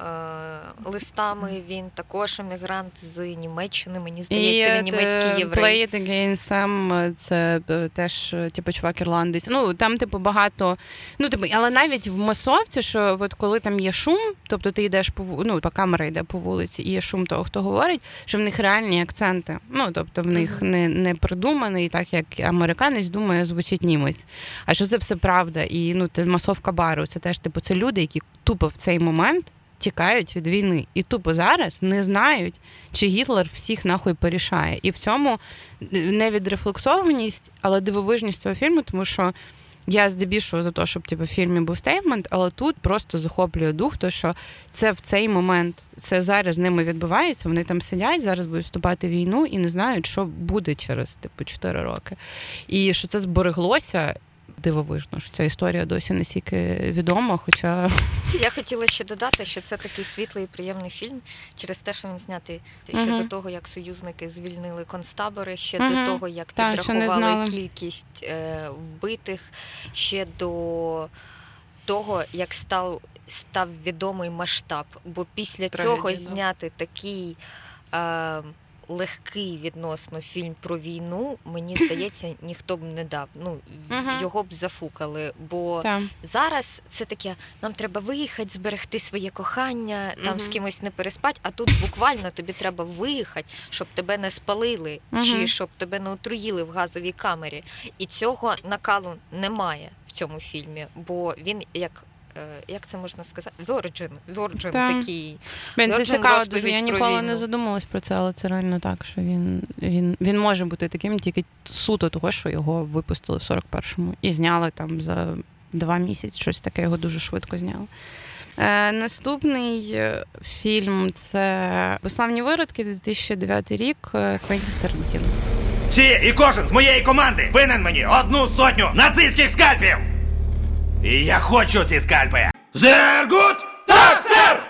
листами, він також емігрант з Німеччини. Мені здається, він німецький е, єврей. Play It Again Sam, це е, теж е, типу чувак ірландець. Ну там, типу, багато. Ну, типу, але навіть в масовці, що от коли там є шум, тобто ти йдеш по ну, по камера йде по вулиці, і є шум того, хто говорить, що в них реальні акценти. Ну, тобто в них не, не придуманий, так як американець думає, звучить німець. А що це все правда? І ну, масовка бару, це теж типу, це люди, які тупо в цей момент. Тікають від війни і тупо зараз не знають, чи Гітлер всіх нахуй порішає. І в цьому не відрефлексованість, але дивовижність цього фільму, тому що я здебільшого за те, щоб типу, в фільмі був стеймент, але тут просто захоплює дух, то що це в цей момент, це зараз з ними відбувається. Вони там сидять, зараз будуть вступати в війну і не знають, що буде через типу 4 роки. І що це збереглося. Дивовижно, що ця історія досі настільки відома, хоча Я хотіла ще додати, що це такий світлий і приємний фільм через те, що він знятий ще Мгм. до того, як союзники звільнили концтабори, ще Мгм. до того, як Та, підрахували кількість е, вбитих, ще до того, як став, став відомий масштаб. Бо після Трагедія, цього да. зняти такий е, легкий відносно фільм про війну, мені здається, ніхто б не дав. Ну, Мгм. його б зафукали. Бо Так. зараз це таке: нам треба виїхати, зберегти своє кохання, там Мгм. з кимось не переспати, а тут буквально тобі треба виїхати, щоб тебе не спалили, Мгм. чи щоб тебе не отруїли в газовій камері. І цього накалу немає в цьому фільмі, бо він як. Е, Як це можна сказати? Virgin, Virgin Так. такий. Блін, це Virgin цікаво дуже. Я ніколи не війну. задумалась про це, але це реально так, що він, він, він може бути таким тільки суто того, що його випустили в 41-му і зняли там за два місяці. Щось таке його дуже швидко зняли. Е, наступний е, фільм це Безславні виродки, 2009 рік е, Квентін Тарантіно. Всі і кожен з моєї команди винен мені одну сотню нацистських скальпів. І я хочу ці скальпи. Зергут! Так, сер!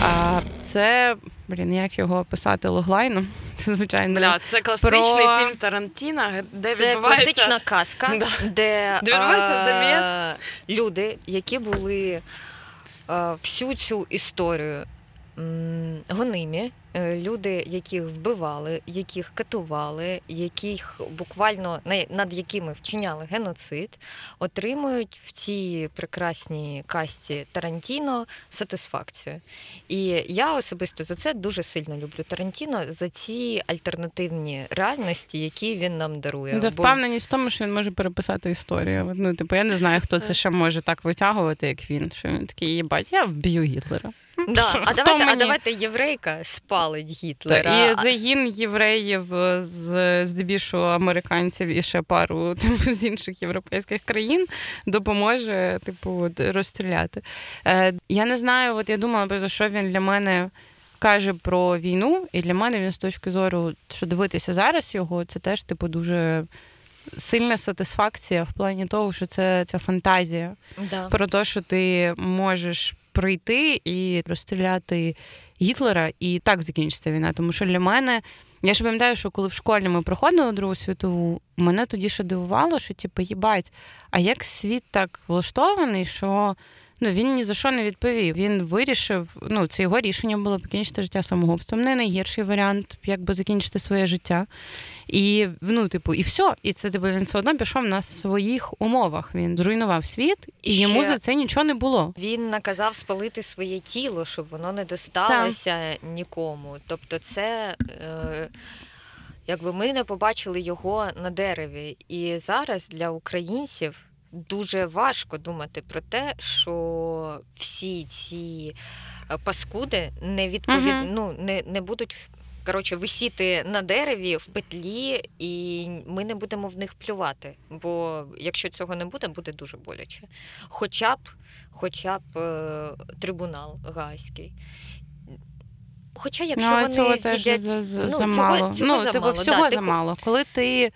А це, блін, як його описати логлайном? Це звичайно. Бля, це класичний Про- фільм Тарантіна, де Це відбувається... класична казка, Да. де, Де відбувається а, заміс. люди, які були а, всю цю історію м, гонимі, е, люди, яких вбивали, яких катували, яких буквально на- над якими вчиняли геноцид, отримують в цій прекрасній касті Тарантіно сатисфакцію. І я особисто за це дуже сильно люблю Тарантіно за ці альтернативні реальності, які він нам дарує. Бо- впевненість в тому, що він може переписати історію. Ну, типу, я не знаю, хто це ще може так витягувати, як він. Що він такий, їбать, я вб'ю Гітлера. Да. А, давайте, а давайте єврейка спалить Та, Гітлера. і загін євреїв е, здебільшого американців і ще пару типу, з інших європейських країн допоможе, типу, от, розстріляти. Е, я не знаю, от я думала про що він для мене каже про війну, і для мене він з точки зору, що дивитися зараз його, це теж типу дуже. Сильна сатисфакція в плані того, що це, це фантазія Да. про те, що ти можеш прийти і розстріляти Гітлера, і так закінчиться війна. Тому що для мене, я ж пам'ятаю, що коли в школі ми проходили Другу світову, мене тоді ще дивувало, що типу, їбать, а як світ так влаштований, що. Ну, він ні за що не відповів. Він вирішив, ну, це його рішення було покінчити життя самогубством. Не найгірший варіант, як би закінчити своє життя. І ну, типу, і все. І це типу, він все одно пішов на своїх умовах. Він зруйнував світ, і, І йому за це нічого не було. Він наказав спалити своє тіло, щоб воно не досталося нікому. Тобто, це е, якби ми не побачили його на дереві. І зараз для українців дуже важко думати про те, що всі ці е, паскуди не відповід... Мгм. ну, не, не будуть. Коротше, висіти на дереві в петлі, і ми не будемо в них плювати. Бо якщо цього не буде, буде дуже боляче. Хоча б, хоча б е, трибунал гаазький. Хоча, якщо ну, вони цього теж з'їдять... за, за, ну, замало. Цього, цього ну, типу, всього да, ти замало. Коли ти.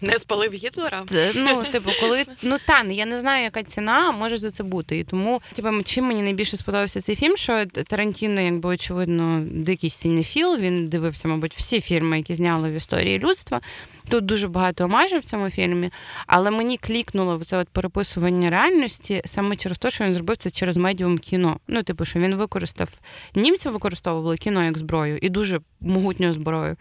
Не спалив Гітлера? Ну, типу, коли ну та я не знаю, яка ціна може за це бути. І тому, типу, чим мені найбільше сподобався цей фільм, що Тарантіно, якби очевидно, дикий сінефіл. Він дивився, мабуть, всі фільми, які зняли в історії людства. Тут дуже багато омажів в цьому фільмі, але мені клікнуло це от переписування реальності саме через те, що він зробив це через медіум кіно. Ну, типу, що він використав німці використовували кіно як зброю і дуже могутню зброю.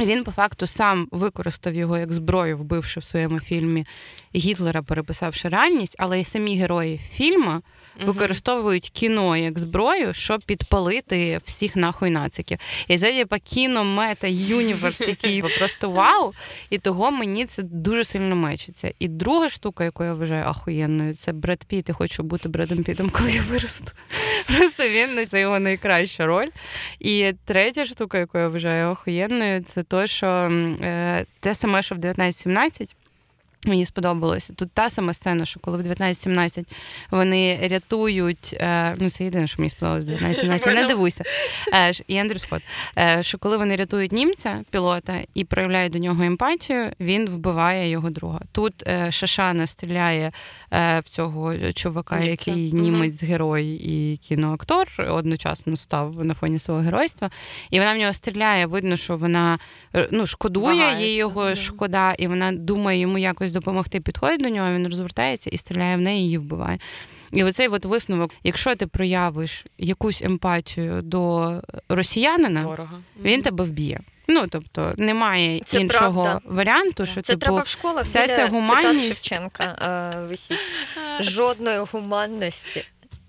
Він по факту сам використав його як зброю, вбивши в своєму фільмі Гітлера, переписавши реальність, але і самі герої фільму використовують кіно як зброю, щоб підпалити всіх нахуй нациків. І це типа кіно мета юніверс, який просто вау. І того мені це дуже сильно мечиться. І друга штука, яку я вважаю ахуєнною, це Бред Піт. Я хочу бути Бредом Пітом, коли я виросту. Просто він на це його найкраща роль. І третя штука, яку я вважаю охуєнною, це те, що е, те саме, що в 1917. Мені сподобалося. Тут та сама сцена, що коли в 1917 вони рятують. Е, ну, це єдине, що мені сподобалося в 1917, не дивуйся. Е, і Ендрю Скотт. Е, що коли вони рятують німця, пілота, і проявляють до нього емпатію, він вбиває його друга. Тут е, Шашана стріляє е, в цього чувака, який німець герой і кіноактор одночасно став на фоні свого геройства. І вона в нього стріляє. Видно, що вона ну, шкодує, їй його шкода, і вона думає йому якось допомогти, підходить до нього, він розвертається і стріляє в неї, і її вбиває. І оцей от висновок, якщо ти проявиш якусь емпатію до росіянина, Ворога. він тебе вб'є. Ну тобто немає Це іншого правда. варіанту, що Це типу, треба в школах вся ця гуманність Шевченка е, висіть. Жодної гуманності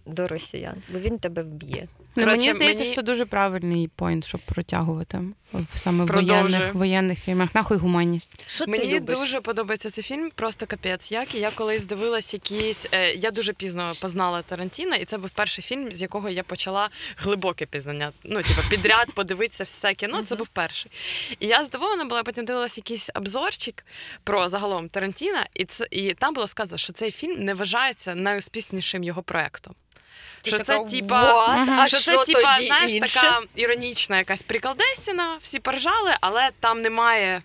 до росіян, бо він тебе вб'є. Ну, Коротше, мені здається, мені- що це дуже правильний поінт, щоб протягувати в саме в воєнних, воєнних фільмах. Нахуй гуманність. Що ти Мені любиш? дуже подобається цей фільм, просто капець. Як і я колись дивилась якісь. Е, я дуже пізно познала Тарантіна, і це був перший фільм, з якого я почала глибоке пізнання. Ну, типу, підряд подивитися все кіно. Це був перший. І я здивована була, потім дивилась якийсь обзорчик про загалом Тарантіна, і це і там було сказано, що цей фільм не вважається найуспішнішим його проектом. Що така, це типа, А що, це типа, знаєш, інше?» така іронічна якась приколдесіна, всі поржали, але там немає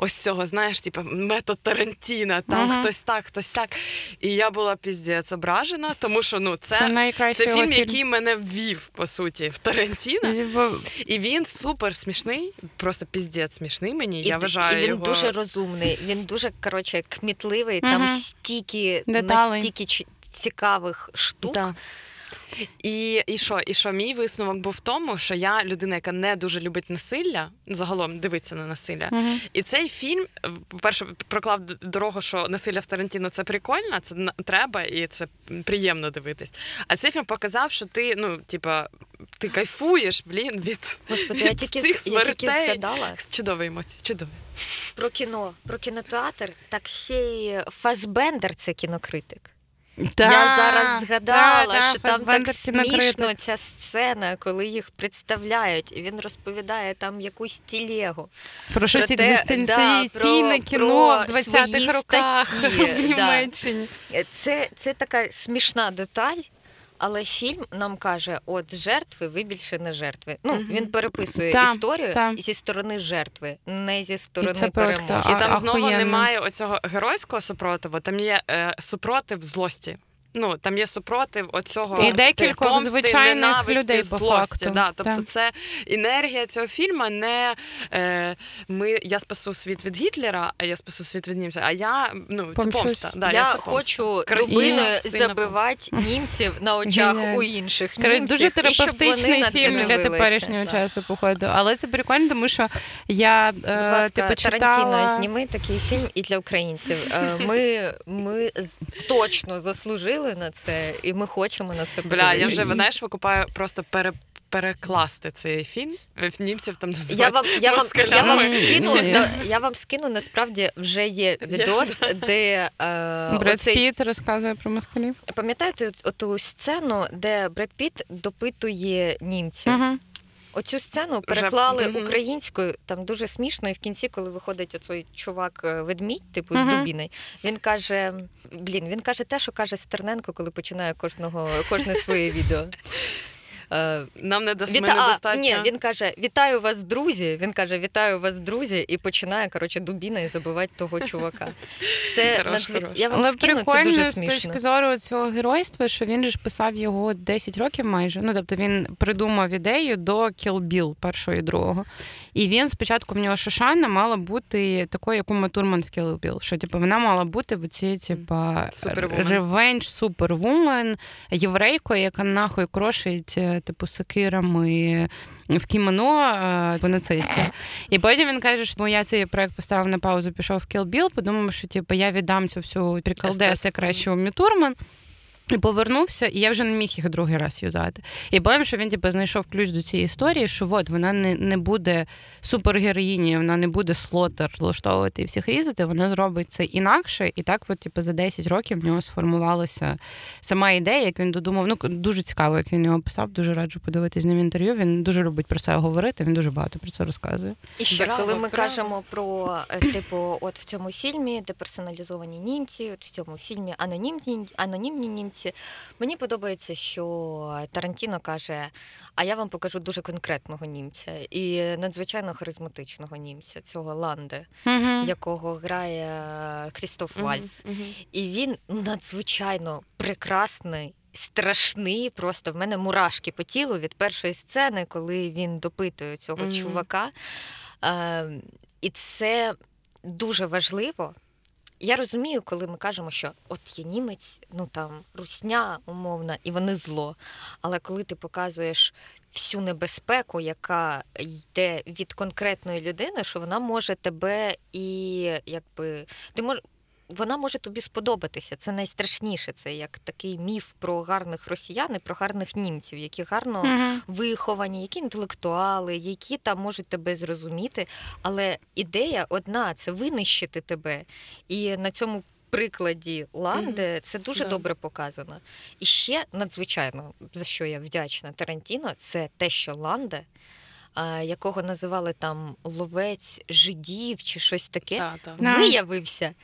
ось цього, знаєш, типа метод Тарантіна, там Мгм. хтось так, хтось так. І я була піздець ображена, тому що ну це, Це це фільм, фільм. який мене ввів, по суті, в Тарантіна. Типу, І він супер смішний, просто піздець смішний мені. І, я вважаю і він його... дуже розумний, він дуже коротше кмітливий, Мгм. там стільки настільки цікавих штук. Да. І, і що? І що мій висновок був в тому, що я людина, яка не дуже любить насилля, загалом дивиться на насилля. Мгм. І цей фільм, по-перше, проклав дорогу, що насилля в Тарантіно це прикольно, це треба і це приємно дивитись. А цей фільм показав, що ти, ну, типа, ти кайфуєш, блін, від, Господи, я тільки, цих з- я тільки згадала Чудові емоції, чудові. про кіно, про кінотеатр, так ще й Фасбендер це кінокритик. Та, Я зараз згадала, та, та, що там так смішно ця сцена, коли їх представляють, і він розповідає там якусь тілегу. Про щось екзистенційне да, кіно про в 20-х роках статті, в. Німеччині. Да. Це, це така смішна деталь. Але фільм нам каже: от жертви, ви більше не жертви. Ну Мгм. він переписує Та, історію та. зі сторони жертви, не зі сторони це просто переможця. І А- там знову ахуєнно. немає оцього геройського супротиву, там є е, супротив злості. Ну, там є супротив оцього І декількох помсти, звичайних ненависті, людей, по злості. факту. Да, тобто Так. це енергія цього фільму не е, ми, я спасу світ від Гітлера, а я спасу світ від німця, а я ну, це помста. Да, я це хочу дубиною забивати німців на очах у інших німців, дуже терапевтичний фільм для теперішнього Так. часу, походу. Але це прикольно, тому що я Будь е, ласка, типу, Тарантіно, зніми такий фільм і для українців. Е, Ми, ми точно заслужили на це, і ми хочемо на це Бля, я вже знаєш, викупаю просто пере, перекласти цей фільм. В німців там називають Я вам, я, вам, я, вам скину, на- я вам скину, насправді вже є відос, де е, Бред оцей, Піт розказує про москалів. пам'ятаєте оту сцену, де Бред Піт допитує німців? Угу. Оцю сцену переклали Жаб... українською, там дуже смішно, і в кінці, коли виходить оцей чувак е, ведмідь, типу з Мгм. він каже: блін, він каже те, що каже Стерненко, коли починає кожного кожне своє відео. Е, Нам не дос... Віта... Недостатньо. ні, він каже: Вітаю вас, друзі. Він каже: Вітаю вас, друзі, і починає коротше дубіна і забивати того чувака. Це Хорош, надзві... Я вам Але скину, це прикольно дуже з смішно. точки зору цього геройства, що він же ж писав його 10 років майже. Ну тобто він придумав ідею до Kill Bill першого і другого. І він спочатку в нього Шошана мала бути такою, як Ума Турман в Kill Bill. Що типу, вона мала бути в цій, типа ревенж супервумен, єврейкою, яка нахуй крошить, е, типу, сакирами. В кімоно е, по нацистів. І потім він каже, що «Ну, я цей проект поставив на паузу, пішов в Kill Bill, подумав, що типу, я віддам цю всю приколдеси краще у Мітурман. І повернувся, і я вже не міг їх другий раз юзати. І потім, що він типу, знайшов ключ до цієї історії, що от вона не, не буде супергероїнею, вона не буде слотер влаштовувати і всіх різати, вона зробить це інакше. І так, от, типу, за 10 років в нього сформувалася сама ідея, як він додумав. Ну, дуже цікаво, як він його писав. Дуже раджу подивитись з ним інтерв'ю. Він дуже любить про це говорити, він дуже багато про це розказує. І ще Браво, коли ми браво. кажемо про е, типу, от в цьому фільмі деперсоналізовані німці, от в цьому фільмі анонімні, анонімні німці. Мені подобається, що Тарантіно каже: а я вам покажу дуже конкретного німця і надзвичайно харизматичного німця, цього Ланде, якого грає Крістоф Вальц. мгм. І він надзвичайно прекрасний. Страшний, просто в мене мурашки по тілу від першої сцени, коли він допитує цього Мгм. чувака. Е, і це дуже важливо, я розумію, коли ми кажемо, що от є німець, ну там русня умовна, і вони зло. Але коли ти показуєш всю небезпеку, яка йде від конкретної людини, що вона може тебе і якби ти мож, вона може тобі сподобатися. Це найстрашніше. Це як такий міф про гарних росіян і про гарних німців, які гарно Мгм. виховані, які інтелектуали, які там можуть тебе зрозуміти. Але ідея одна це винищити тебе. І на цьому прикладі Ланде це дуже Да. добре показано. І ще надзвичайно за що я вдячна Тарантіно, це те, що Ланде. Якого називали там ловець жидів чи щось таке, Та, та. Да. виявився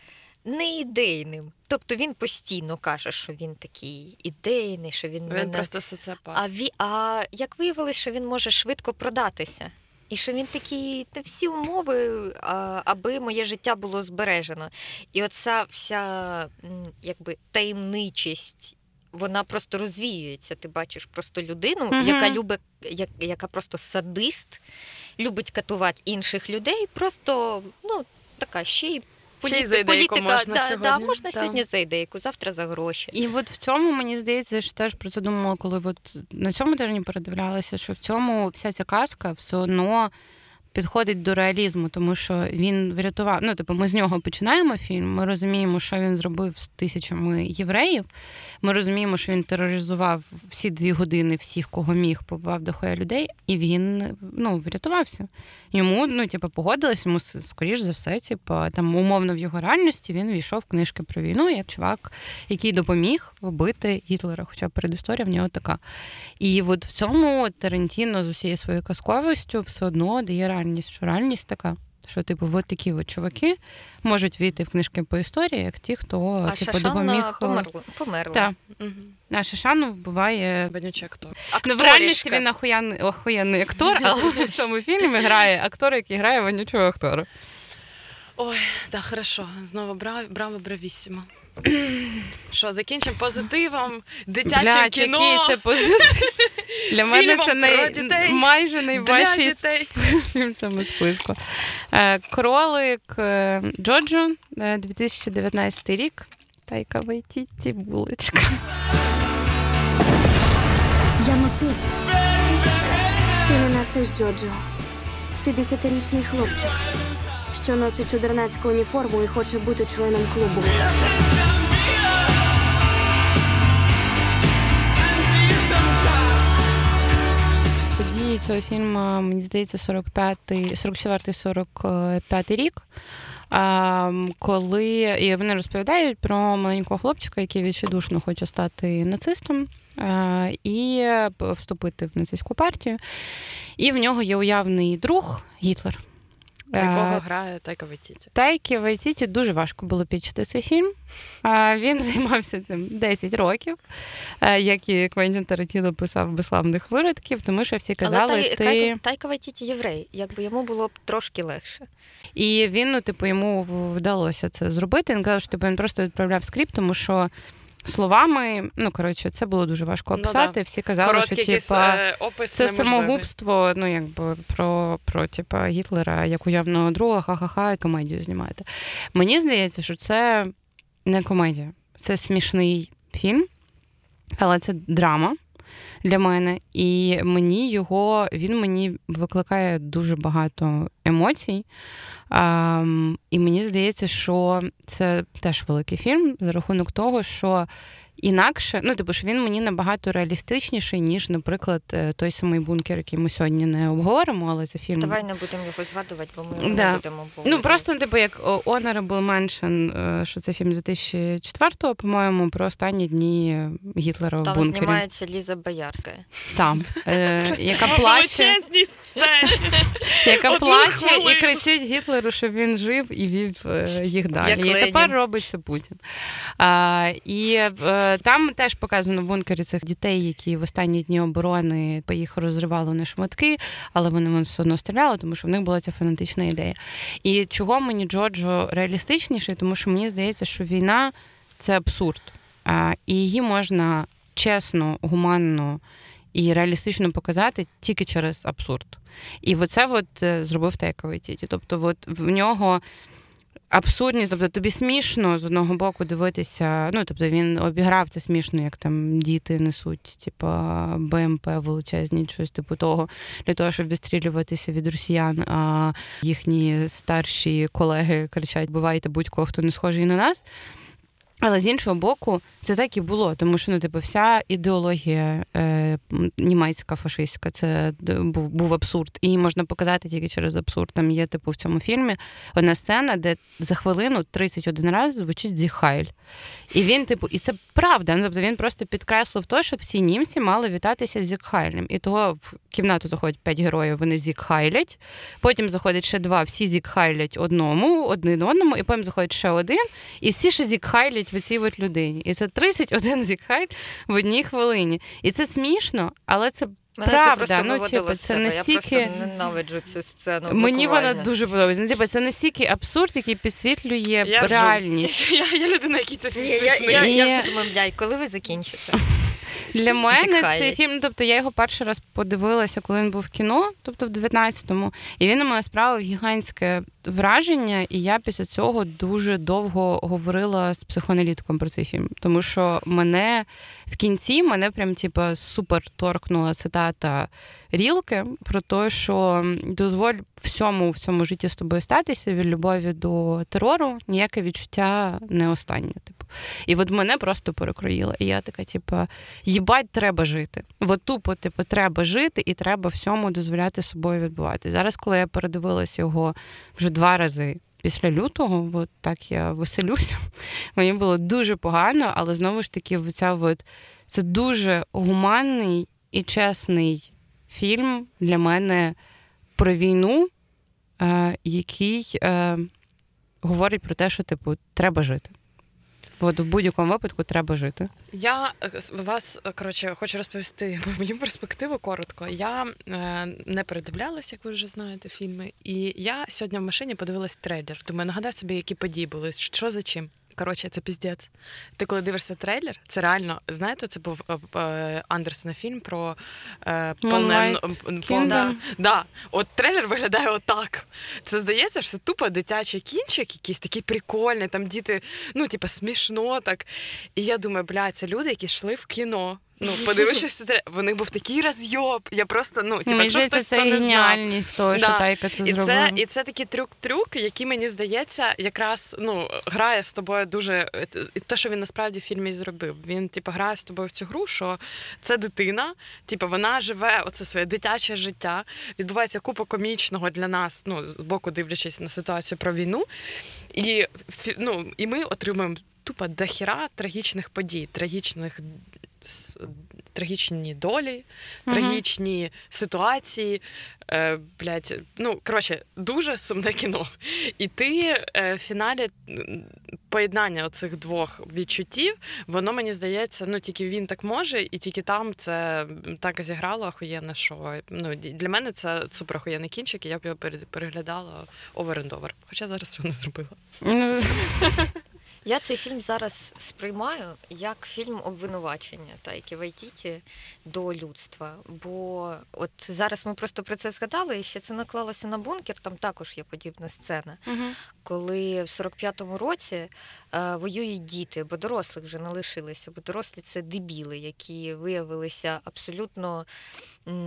не ідейним. Тобто він постійно каже, що він такий ідейний, що він, Він мене... просто соціопат. А, ві... а як виявилось, що він може швидко продатися. І що він такий, та всі умови, а, аби моє життя було збережено. І оця вся якби таємничість, вона просто розвіюється. Ти бачиш просто людину, Мгм. яка любить, як, яка просто садист, любить катувати інших людей, просто ну, така ще й Ще й за ідейку політика. можна да, Да, сьогодні. можна Да. сьогодні за ідейку, завтра за гроші. І от в цьому мені здається, що теж про це думала, коли от на цьому тижні передивлялася, що в цьому вся ця казка все одно підходить до реалізму, тому що він врятував. Ну, типу, ми з нього починаємо фільм. Ми розуміємо, що він зробив з тисячами євреїв. Ми розуміємо, що він тероризував всі дві години всіх, кого міг, побивав до хоя людей, і він ну, врятувався. Йому, ну, типу, погодились, йому скоріш за все, типу, там умовно в його реальності він війшов в книжки про війну як чувак, який допоміг вбити Гітлера, хоча передісторія в нього така. І от в цьому Тарантіно з усією своєю казковістю все одно дає реальність, що реальність така. Що, типу, от такі от чуваки можуть війти в книжки по історії, як ті, хто А типу, допоміг. померла. померла. Так. Мгм. А Шашану вбиває. Бенючий актор. Ну, в реальності він охуєнний, охуєнний актор, але в цьому фільмі грає актор, який грає вонючого актора. Ой, так, хорошо. Знову браво, браво, бравісімо. Що, закінчимо позитивом, дитячим Блядь, кіно. який це позитив. Для мене Фільмом це про най... дітей. майже Для найважчий дітей. фільм в цьому списку. Е, Кролик е, Джоджо, е, 2019 рік. Тайка Вайтіті, булочка. Я нацист. Ти не нацист, Джоджо. Ти десятирічний хлопчик, що носить чудернацьку уніформу і хоче бути членом клубу. Події цього фільму, мені здається, 45-й, 44-45 рік. Коли і вони розповідають про маленького хлопчика, який відчайдушно хоче стати нацистом і вступити в нацистську партію. І в нього є уявний друг Гітлер. Якого Е, грає Тайка Вайтіті. Тайкі Вайтіті дуже важко було пітчити цей фільм. Він займався цим 10 років, е, як і Квентін Тарантіно писав безславних виродків, тому що всі казали, Але ти. Тайка, Тайка Вайтіті єврей, якби йому було б трошки легше. І він, ну, типу, йому вдалося це зробити. Він казав, що типу, він просто відправляв скрипт, тому що словами, ну коротше, це було дуже важко Ну, описати. да. Всі казали, Короткий що тіпа, е, опис Це неможливий. самогубство, ну якби про, про тіпа, Гітлера як уявного друга, ха-ха-ха, і комедію знімаєте. Мені здається, що це не комедія, це смішний фільм, але це драма для мене. І мені його він мені викликає дуже багато емоцій. І мені здається, що це теж великий фільм за рахунок того, що інакше, ну типу, що він мені набагато реалістичніший, ніж, наприклад, е, той самий бункер, який ми сьогодні не обговоримо, але це фільм. Давай не будемо його згадувати, бо ми не Да. будемо Ну просто типу, як Honorable Mention, е, що це фільм 2004-го, по-моєму, про останні дні Гітлера в Там знімається Ліза Боярська. Там, е, яка плаче, яка плаче і кричить Гітлеру, що він жив і вів їх далі. І тепер робить це Путін. А, і е, там теж показано в бункері цих дітей, які в останні дні оборони по їх розривали на шматки, але вони все одно стріляли, тому що в них була ця фанатична ідея. І чого мені Джорджо реалістичніший, тому що мені здається, що війна це абсурд. І її можна чесно, гуманно і реалістично показати тільки через абсурд. І оце от е, зробив Тейка Вайтіті. Тобто, от в нього абсурдність, тобто тобі смішно з одного боку дивитися. Ну, тобто він обіграв це смішно, як там діти несуть, типу, БМП величезні, щось типу того, для того, щоб відстрілюватися від росіян. А їхні старші колеги кричать: бувайте будь-кого, хто не схожий на нас. Але з іншого боку, це так і було, тому що ну, типу, вся ідеологія е, німецька, фашистська, це був, був абсурд. І можна показати тільки через абсурд. Там є, типу, в цьому фільмі одна сцена, де за хвилину 31 раз звучить Зіхайль. І він, типу, і це правда. Ну, тобто він просто підкреслив те, що всі німці мали вітатися з Зікхайлем. І того в кімнату заходять п'ять героїв, вони зікхайлять. Потім заходить ще два, всі зікхайлять одному, один одному, і потім заходить ще один, і всі ще зікхайлять в цій от людині. І це 31 зіхаль в одній хвилині. І це смішно, але це. Мене Правда, це ну, типу, це себе. настільки... Я просто ненавиджу цю сцену. Мені вона дуже подобається. Ну, типу, це настільки абсурд, який підсвітлює Я реальність. реальність. Я, я людина, який це Ні, я, я, я вже думаю, блядь, коли ви закінчите? Для мене Зікхайлять. цей фільм, ну, тобто я його перший раз подивилася, коли він був в кіно, тобто в 19-му, і він на мене справив гігантське враження, і я після цього дуже довго говорила з психоаналітиком про цей фільм. Тому що мене в кінці мене прям типу, супер торкнула цитата Рілки про те, що дозволь всьому в цьому житті з тобою статися від любові до терору, ніяке відчуття не останнє. Типу. І от мене просто перекроїло. І я така, типу, їбать, треба жити. От тупо, типу, треба жити і треба всьому дозволяти собою відбувати. Зараз, коли я передивилась його вже два рази. Після лютого, от так я веселюся. Мені було дуже погано, але знову ж таки, ця от, це дуже гуманний і чесний фільм для мене про війну, е, який е, говорить про те, що типу треба жити. От в будь-якому випадку треба жити. Я е, вас коротше хочу розповісти мою перспективу коротко. Я е, не передивлялася, як ви вже знаєте, фільми. І я сьогодні в машині подивилась трейлер. Думаю, нагадай собі, які події були, що за чим. Коротше, це піздець. Ти коли дивишся трейлер, це реально, знаєте, це був е, е, Андерсена фільм про е, полен- Да. Да. От трейлер виглядає отак. Це здається, що тупо дитячий кінчик, якийсь такий прикольний, там діти, ну, типу, смішно так. І я думаю, бля, це люди, які йшли в кіно. Ну, подивившись, це в них був такий розйоб. Я просто, ну, типу, якщо хтось це то не геніальність того, що Да. Тайка це і зробила. це, і це такий трюк-трюк, який мені здається, якраз ну грає з тобою дуже те, що він насправді в фільмі зробив. Він типу грає з тобою в цю гру, що це дитина, типу, вона живе оце своє дитяче життя. Відбувається купа комічного для нас, ну з боку дивлячись на ситуацію про війну. І ну, і ми отримуємо тупо дохіра трагічних подій, трагічних. Трагічні долі, Мгм. трагічні ситуації. Е, блядь, ну коротше, дуже сумне кіно. І ти е, в фіналі поєднання оцих двох відчуттів, воно мені здається, ну тільки він так може, і тільки там це так зіграло охуєнно, що ну для мене це супер охуєнний кінчик, і я б його переглядала over and over. Хоча зараз цього не зробила. Я цей фільм зараз сприймаю як фільм обвинувачення Тайки Вайтіті до людства. Бо от зараз ми просто про це згадали, і ще це наклалося на бункер. Там також є подібна сцена, коли в 45-му році воюють діти, бо дорослих вже не лишилися, бо дорослі це дебіли, які виявилися абсолютно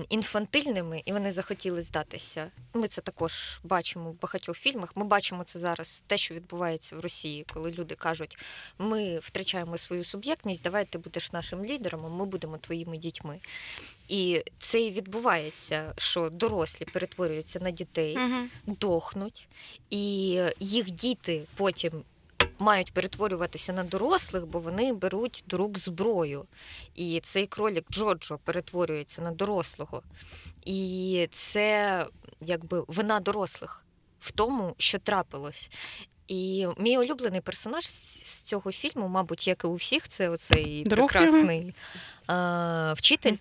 інфантильними, і вони захотіли здатися. Ми це також бачимо в багатьох фільмах. Ми бачимо це зараз, те, що відбувається в Росії, коли люди кажуть, ми втрачаємо свою суб'єктність, давай ти будеш нашим лідером, а ми будемо твоїми дітьми. І це і відбувається, що дорослі перетворюються на дітей, Мгм. дохнуть, і їх діти потім. Мають перетворюватися на дорослих, бо вони беруть до рук зброю. І цей кролік Джоджо перетворюється на дорослого. І це якби вина дорослих в тому, що трапилось. І мій улюблений персонаж з цього фільму, мабуть, як і у всіх, це оцей Друг прекрасний а, вчитель.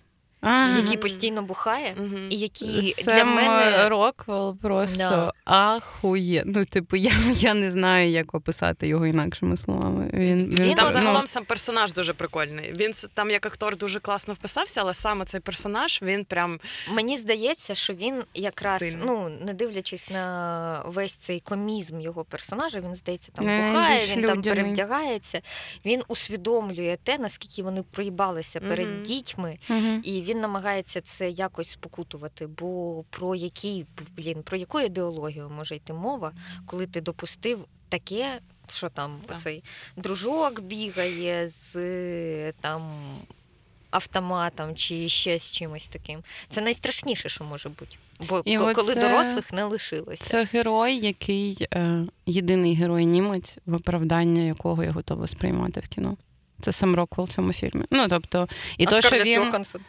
А, який постійно бухає, і який Сем для мене Роквелл просто Да. ахує. Ну, типу, я, я не знаю, як описати його інакшими словами. Він, він, Там ну, загалом сам персонаж дуже прикольний. Він там як актор дуже класно вписався, але саме цей персонаж він прям Мені здається, що він якраз, Сильно. ну не дивлячись на весь цей комізм його персонажа, він здається, там бухає, більш він там перевдягається. Він усвідомлює те, наскільки вони проїбалися перед Мгм. дітьми, і він намагається це якось спокутувати. Бо про який блін, про яку ідеологію може йти мова, коли ти допустив таке, що там Так. цей дружок бігає з там. Автоматом чи ще з чимось таким. Це найстрашніше, що може бути. Бо І коли це- дорослих не лишилося. Це герой, який е, єдиний герой німець, виправдання якого я готова сприймати в кіно. Це сам Роквелл в цьому фільмі. Ну тобто, і а то, що він. Йоханссон?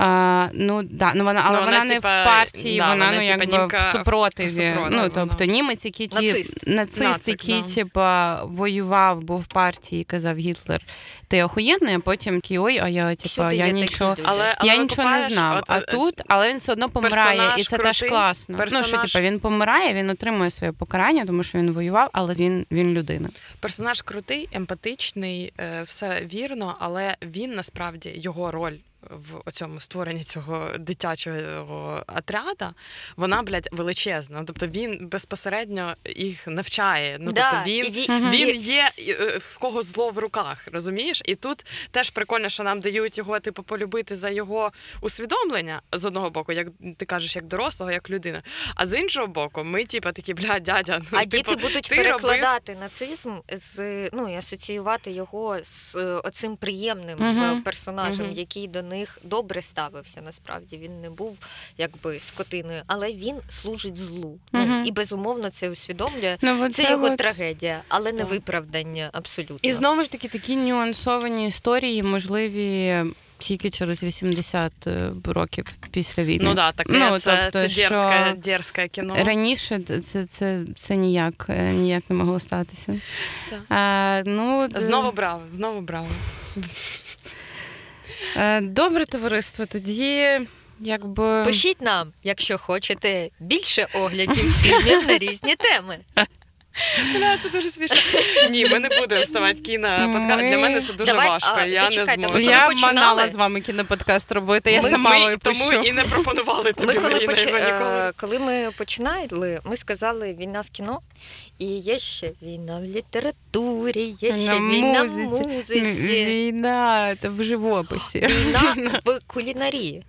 А, ну да, ну вона, але Ну, вона, вона, не типа, в партії, да, вона, вона, ну типа, якби німка в супротиві. в супротиві, ну вона. тобто німець, який ті- Нацист. нацист, Нацик, який да. типа воював, був в партії, казав Гітлер, ти охуєнний, а потім такий, ой, а я типа я нічого. але, але Я нічого не знав. от, а е, тут, але він все одно помирає, і це теж крутий, класно. Ну що, типа, він помирає, він отримує своє покарання, тому що він воював, але він, він людина. персонаж крутий, емпатичний, е, все вірно, але він насправді його роль. В цьому створенні цього дитячого отряда вона, блядь, величезна. Тобто він безпосередньо їх навчає. Ну Да, тобто він, і він і- є е, в кого зло в руках, розумієш? І тут теж прикольно, що нам дають його, типу, полюбити за його усвідомлення з одного боку, як ти кажеш, як дорослого, як людина. А з іншого боку, ми, типу, такі, бля, дядя, ну А типу, діти будуть ти робив перекладати нацизм з ну і асоціювати його з е, оцим приємним е, персонажем, який до них добре ставився. Насправді він не був якби скотиною, але він служить злу. Ну Мгм. і безумовно це усвідомлює. Ну, от Це його от- трагедія, але не Так. виправдання абсолютно. І знову ж таки такі нюансовані історії можливі тільки через 80 е, років після війни. Ну да, таке Ну, це, тобто, це що дерзке, дерзке кіно. Раніше це, це, це ніяк, е, ніяк не могло статися. Так. А, ну, Знову браво, знову браво. Е, Добре, товариство. Тоді якби Пишіть нам, якщо хочете більше оглядів фільмів на різні теми. Бля, це дуже смішно. Ні, ми не будемо вставати кіно подкаст. Для мене це дуже Давай, важко. а, я не зачекайте, зможу. коли я починали- манала з вами кіноподкаст робити. Я Ми- сама ми тому і не пропонували тобі Ми коли, Маріна, поч... ніколи. е, коли ми починали, ми сказали війна в кіно, і є ще війна в літературі, є ще На війна в музиці. музиці, Війна це в живописі. війна в кулінарії.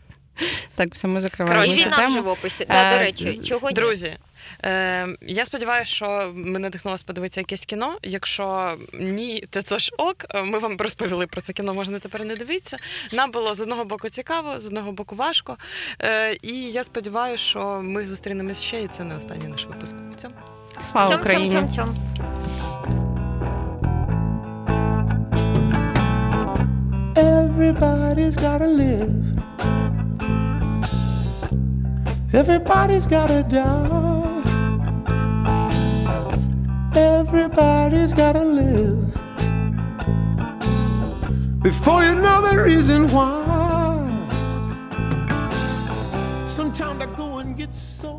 Так, все ми закриваємо. І Коротше, цю війна в тему. живописі. Да, Е, до речі, чого ні? Друзі, е, я сподіваюся, що ми надихнулося подивитися якесь кіно. Якщо ні, то це ж ок. Ми вам розповіли про це кіно, можна тепер не дивитися. Нам було з одного боку цікаво, з одного боку важко. Е, і я сподіваюся, що ми зустрінемось ще, і це не останній наш випуск. Цьому. Слава Цьом, Україні! цьом, цьом, цьом. Everybody's gotta live. Everybody's gotta die. Everybody's gotta live. Before you know the reason why. Sometimes I go and get so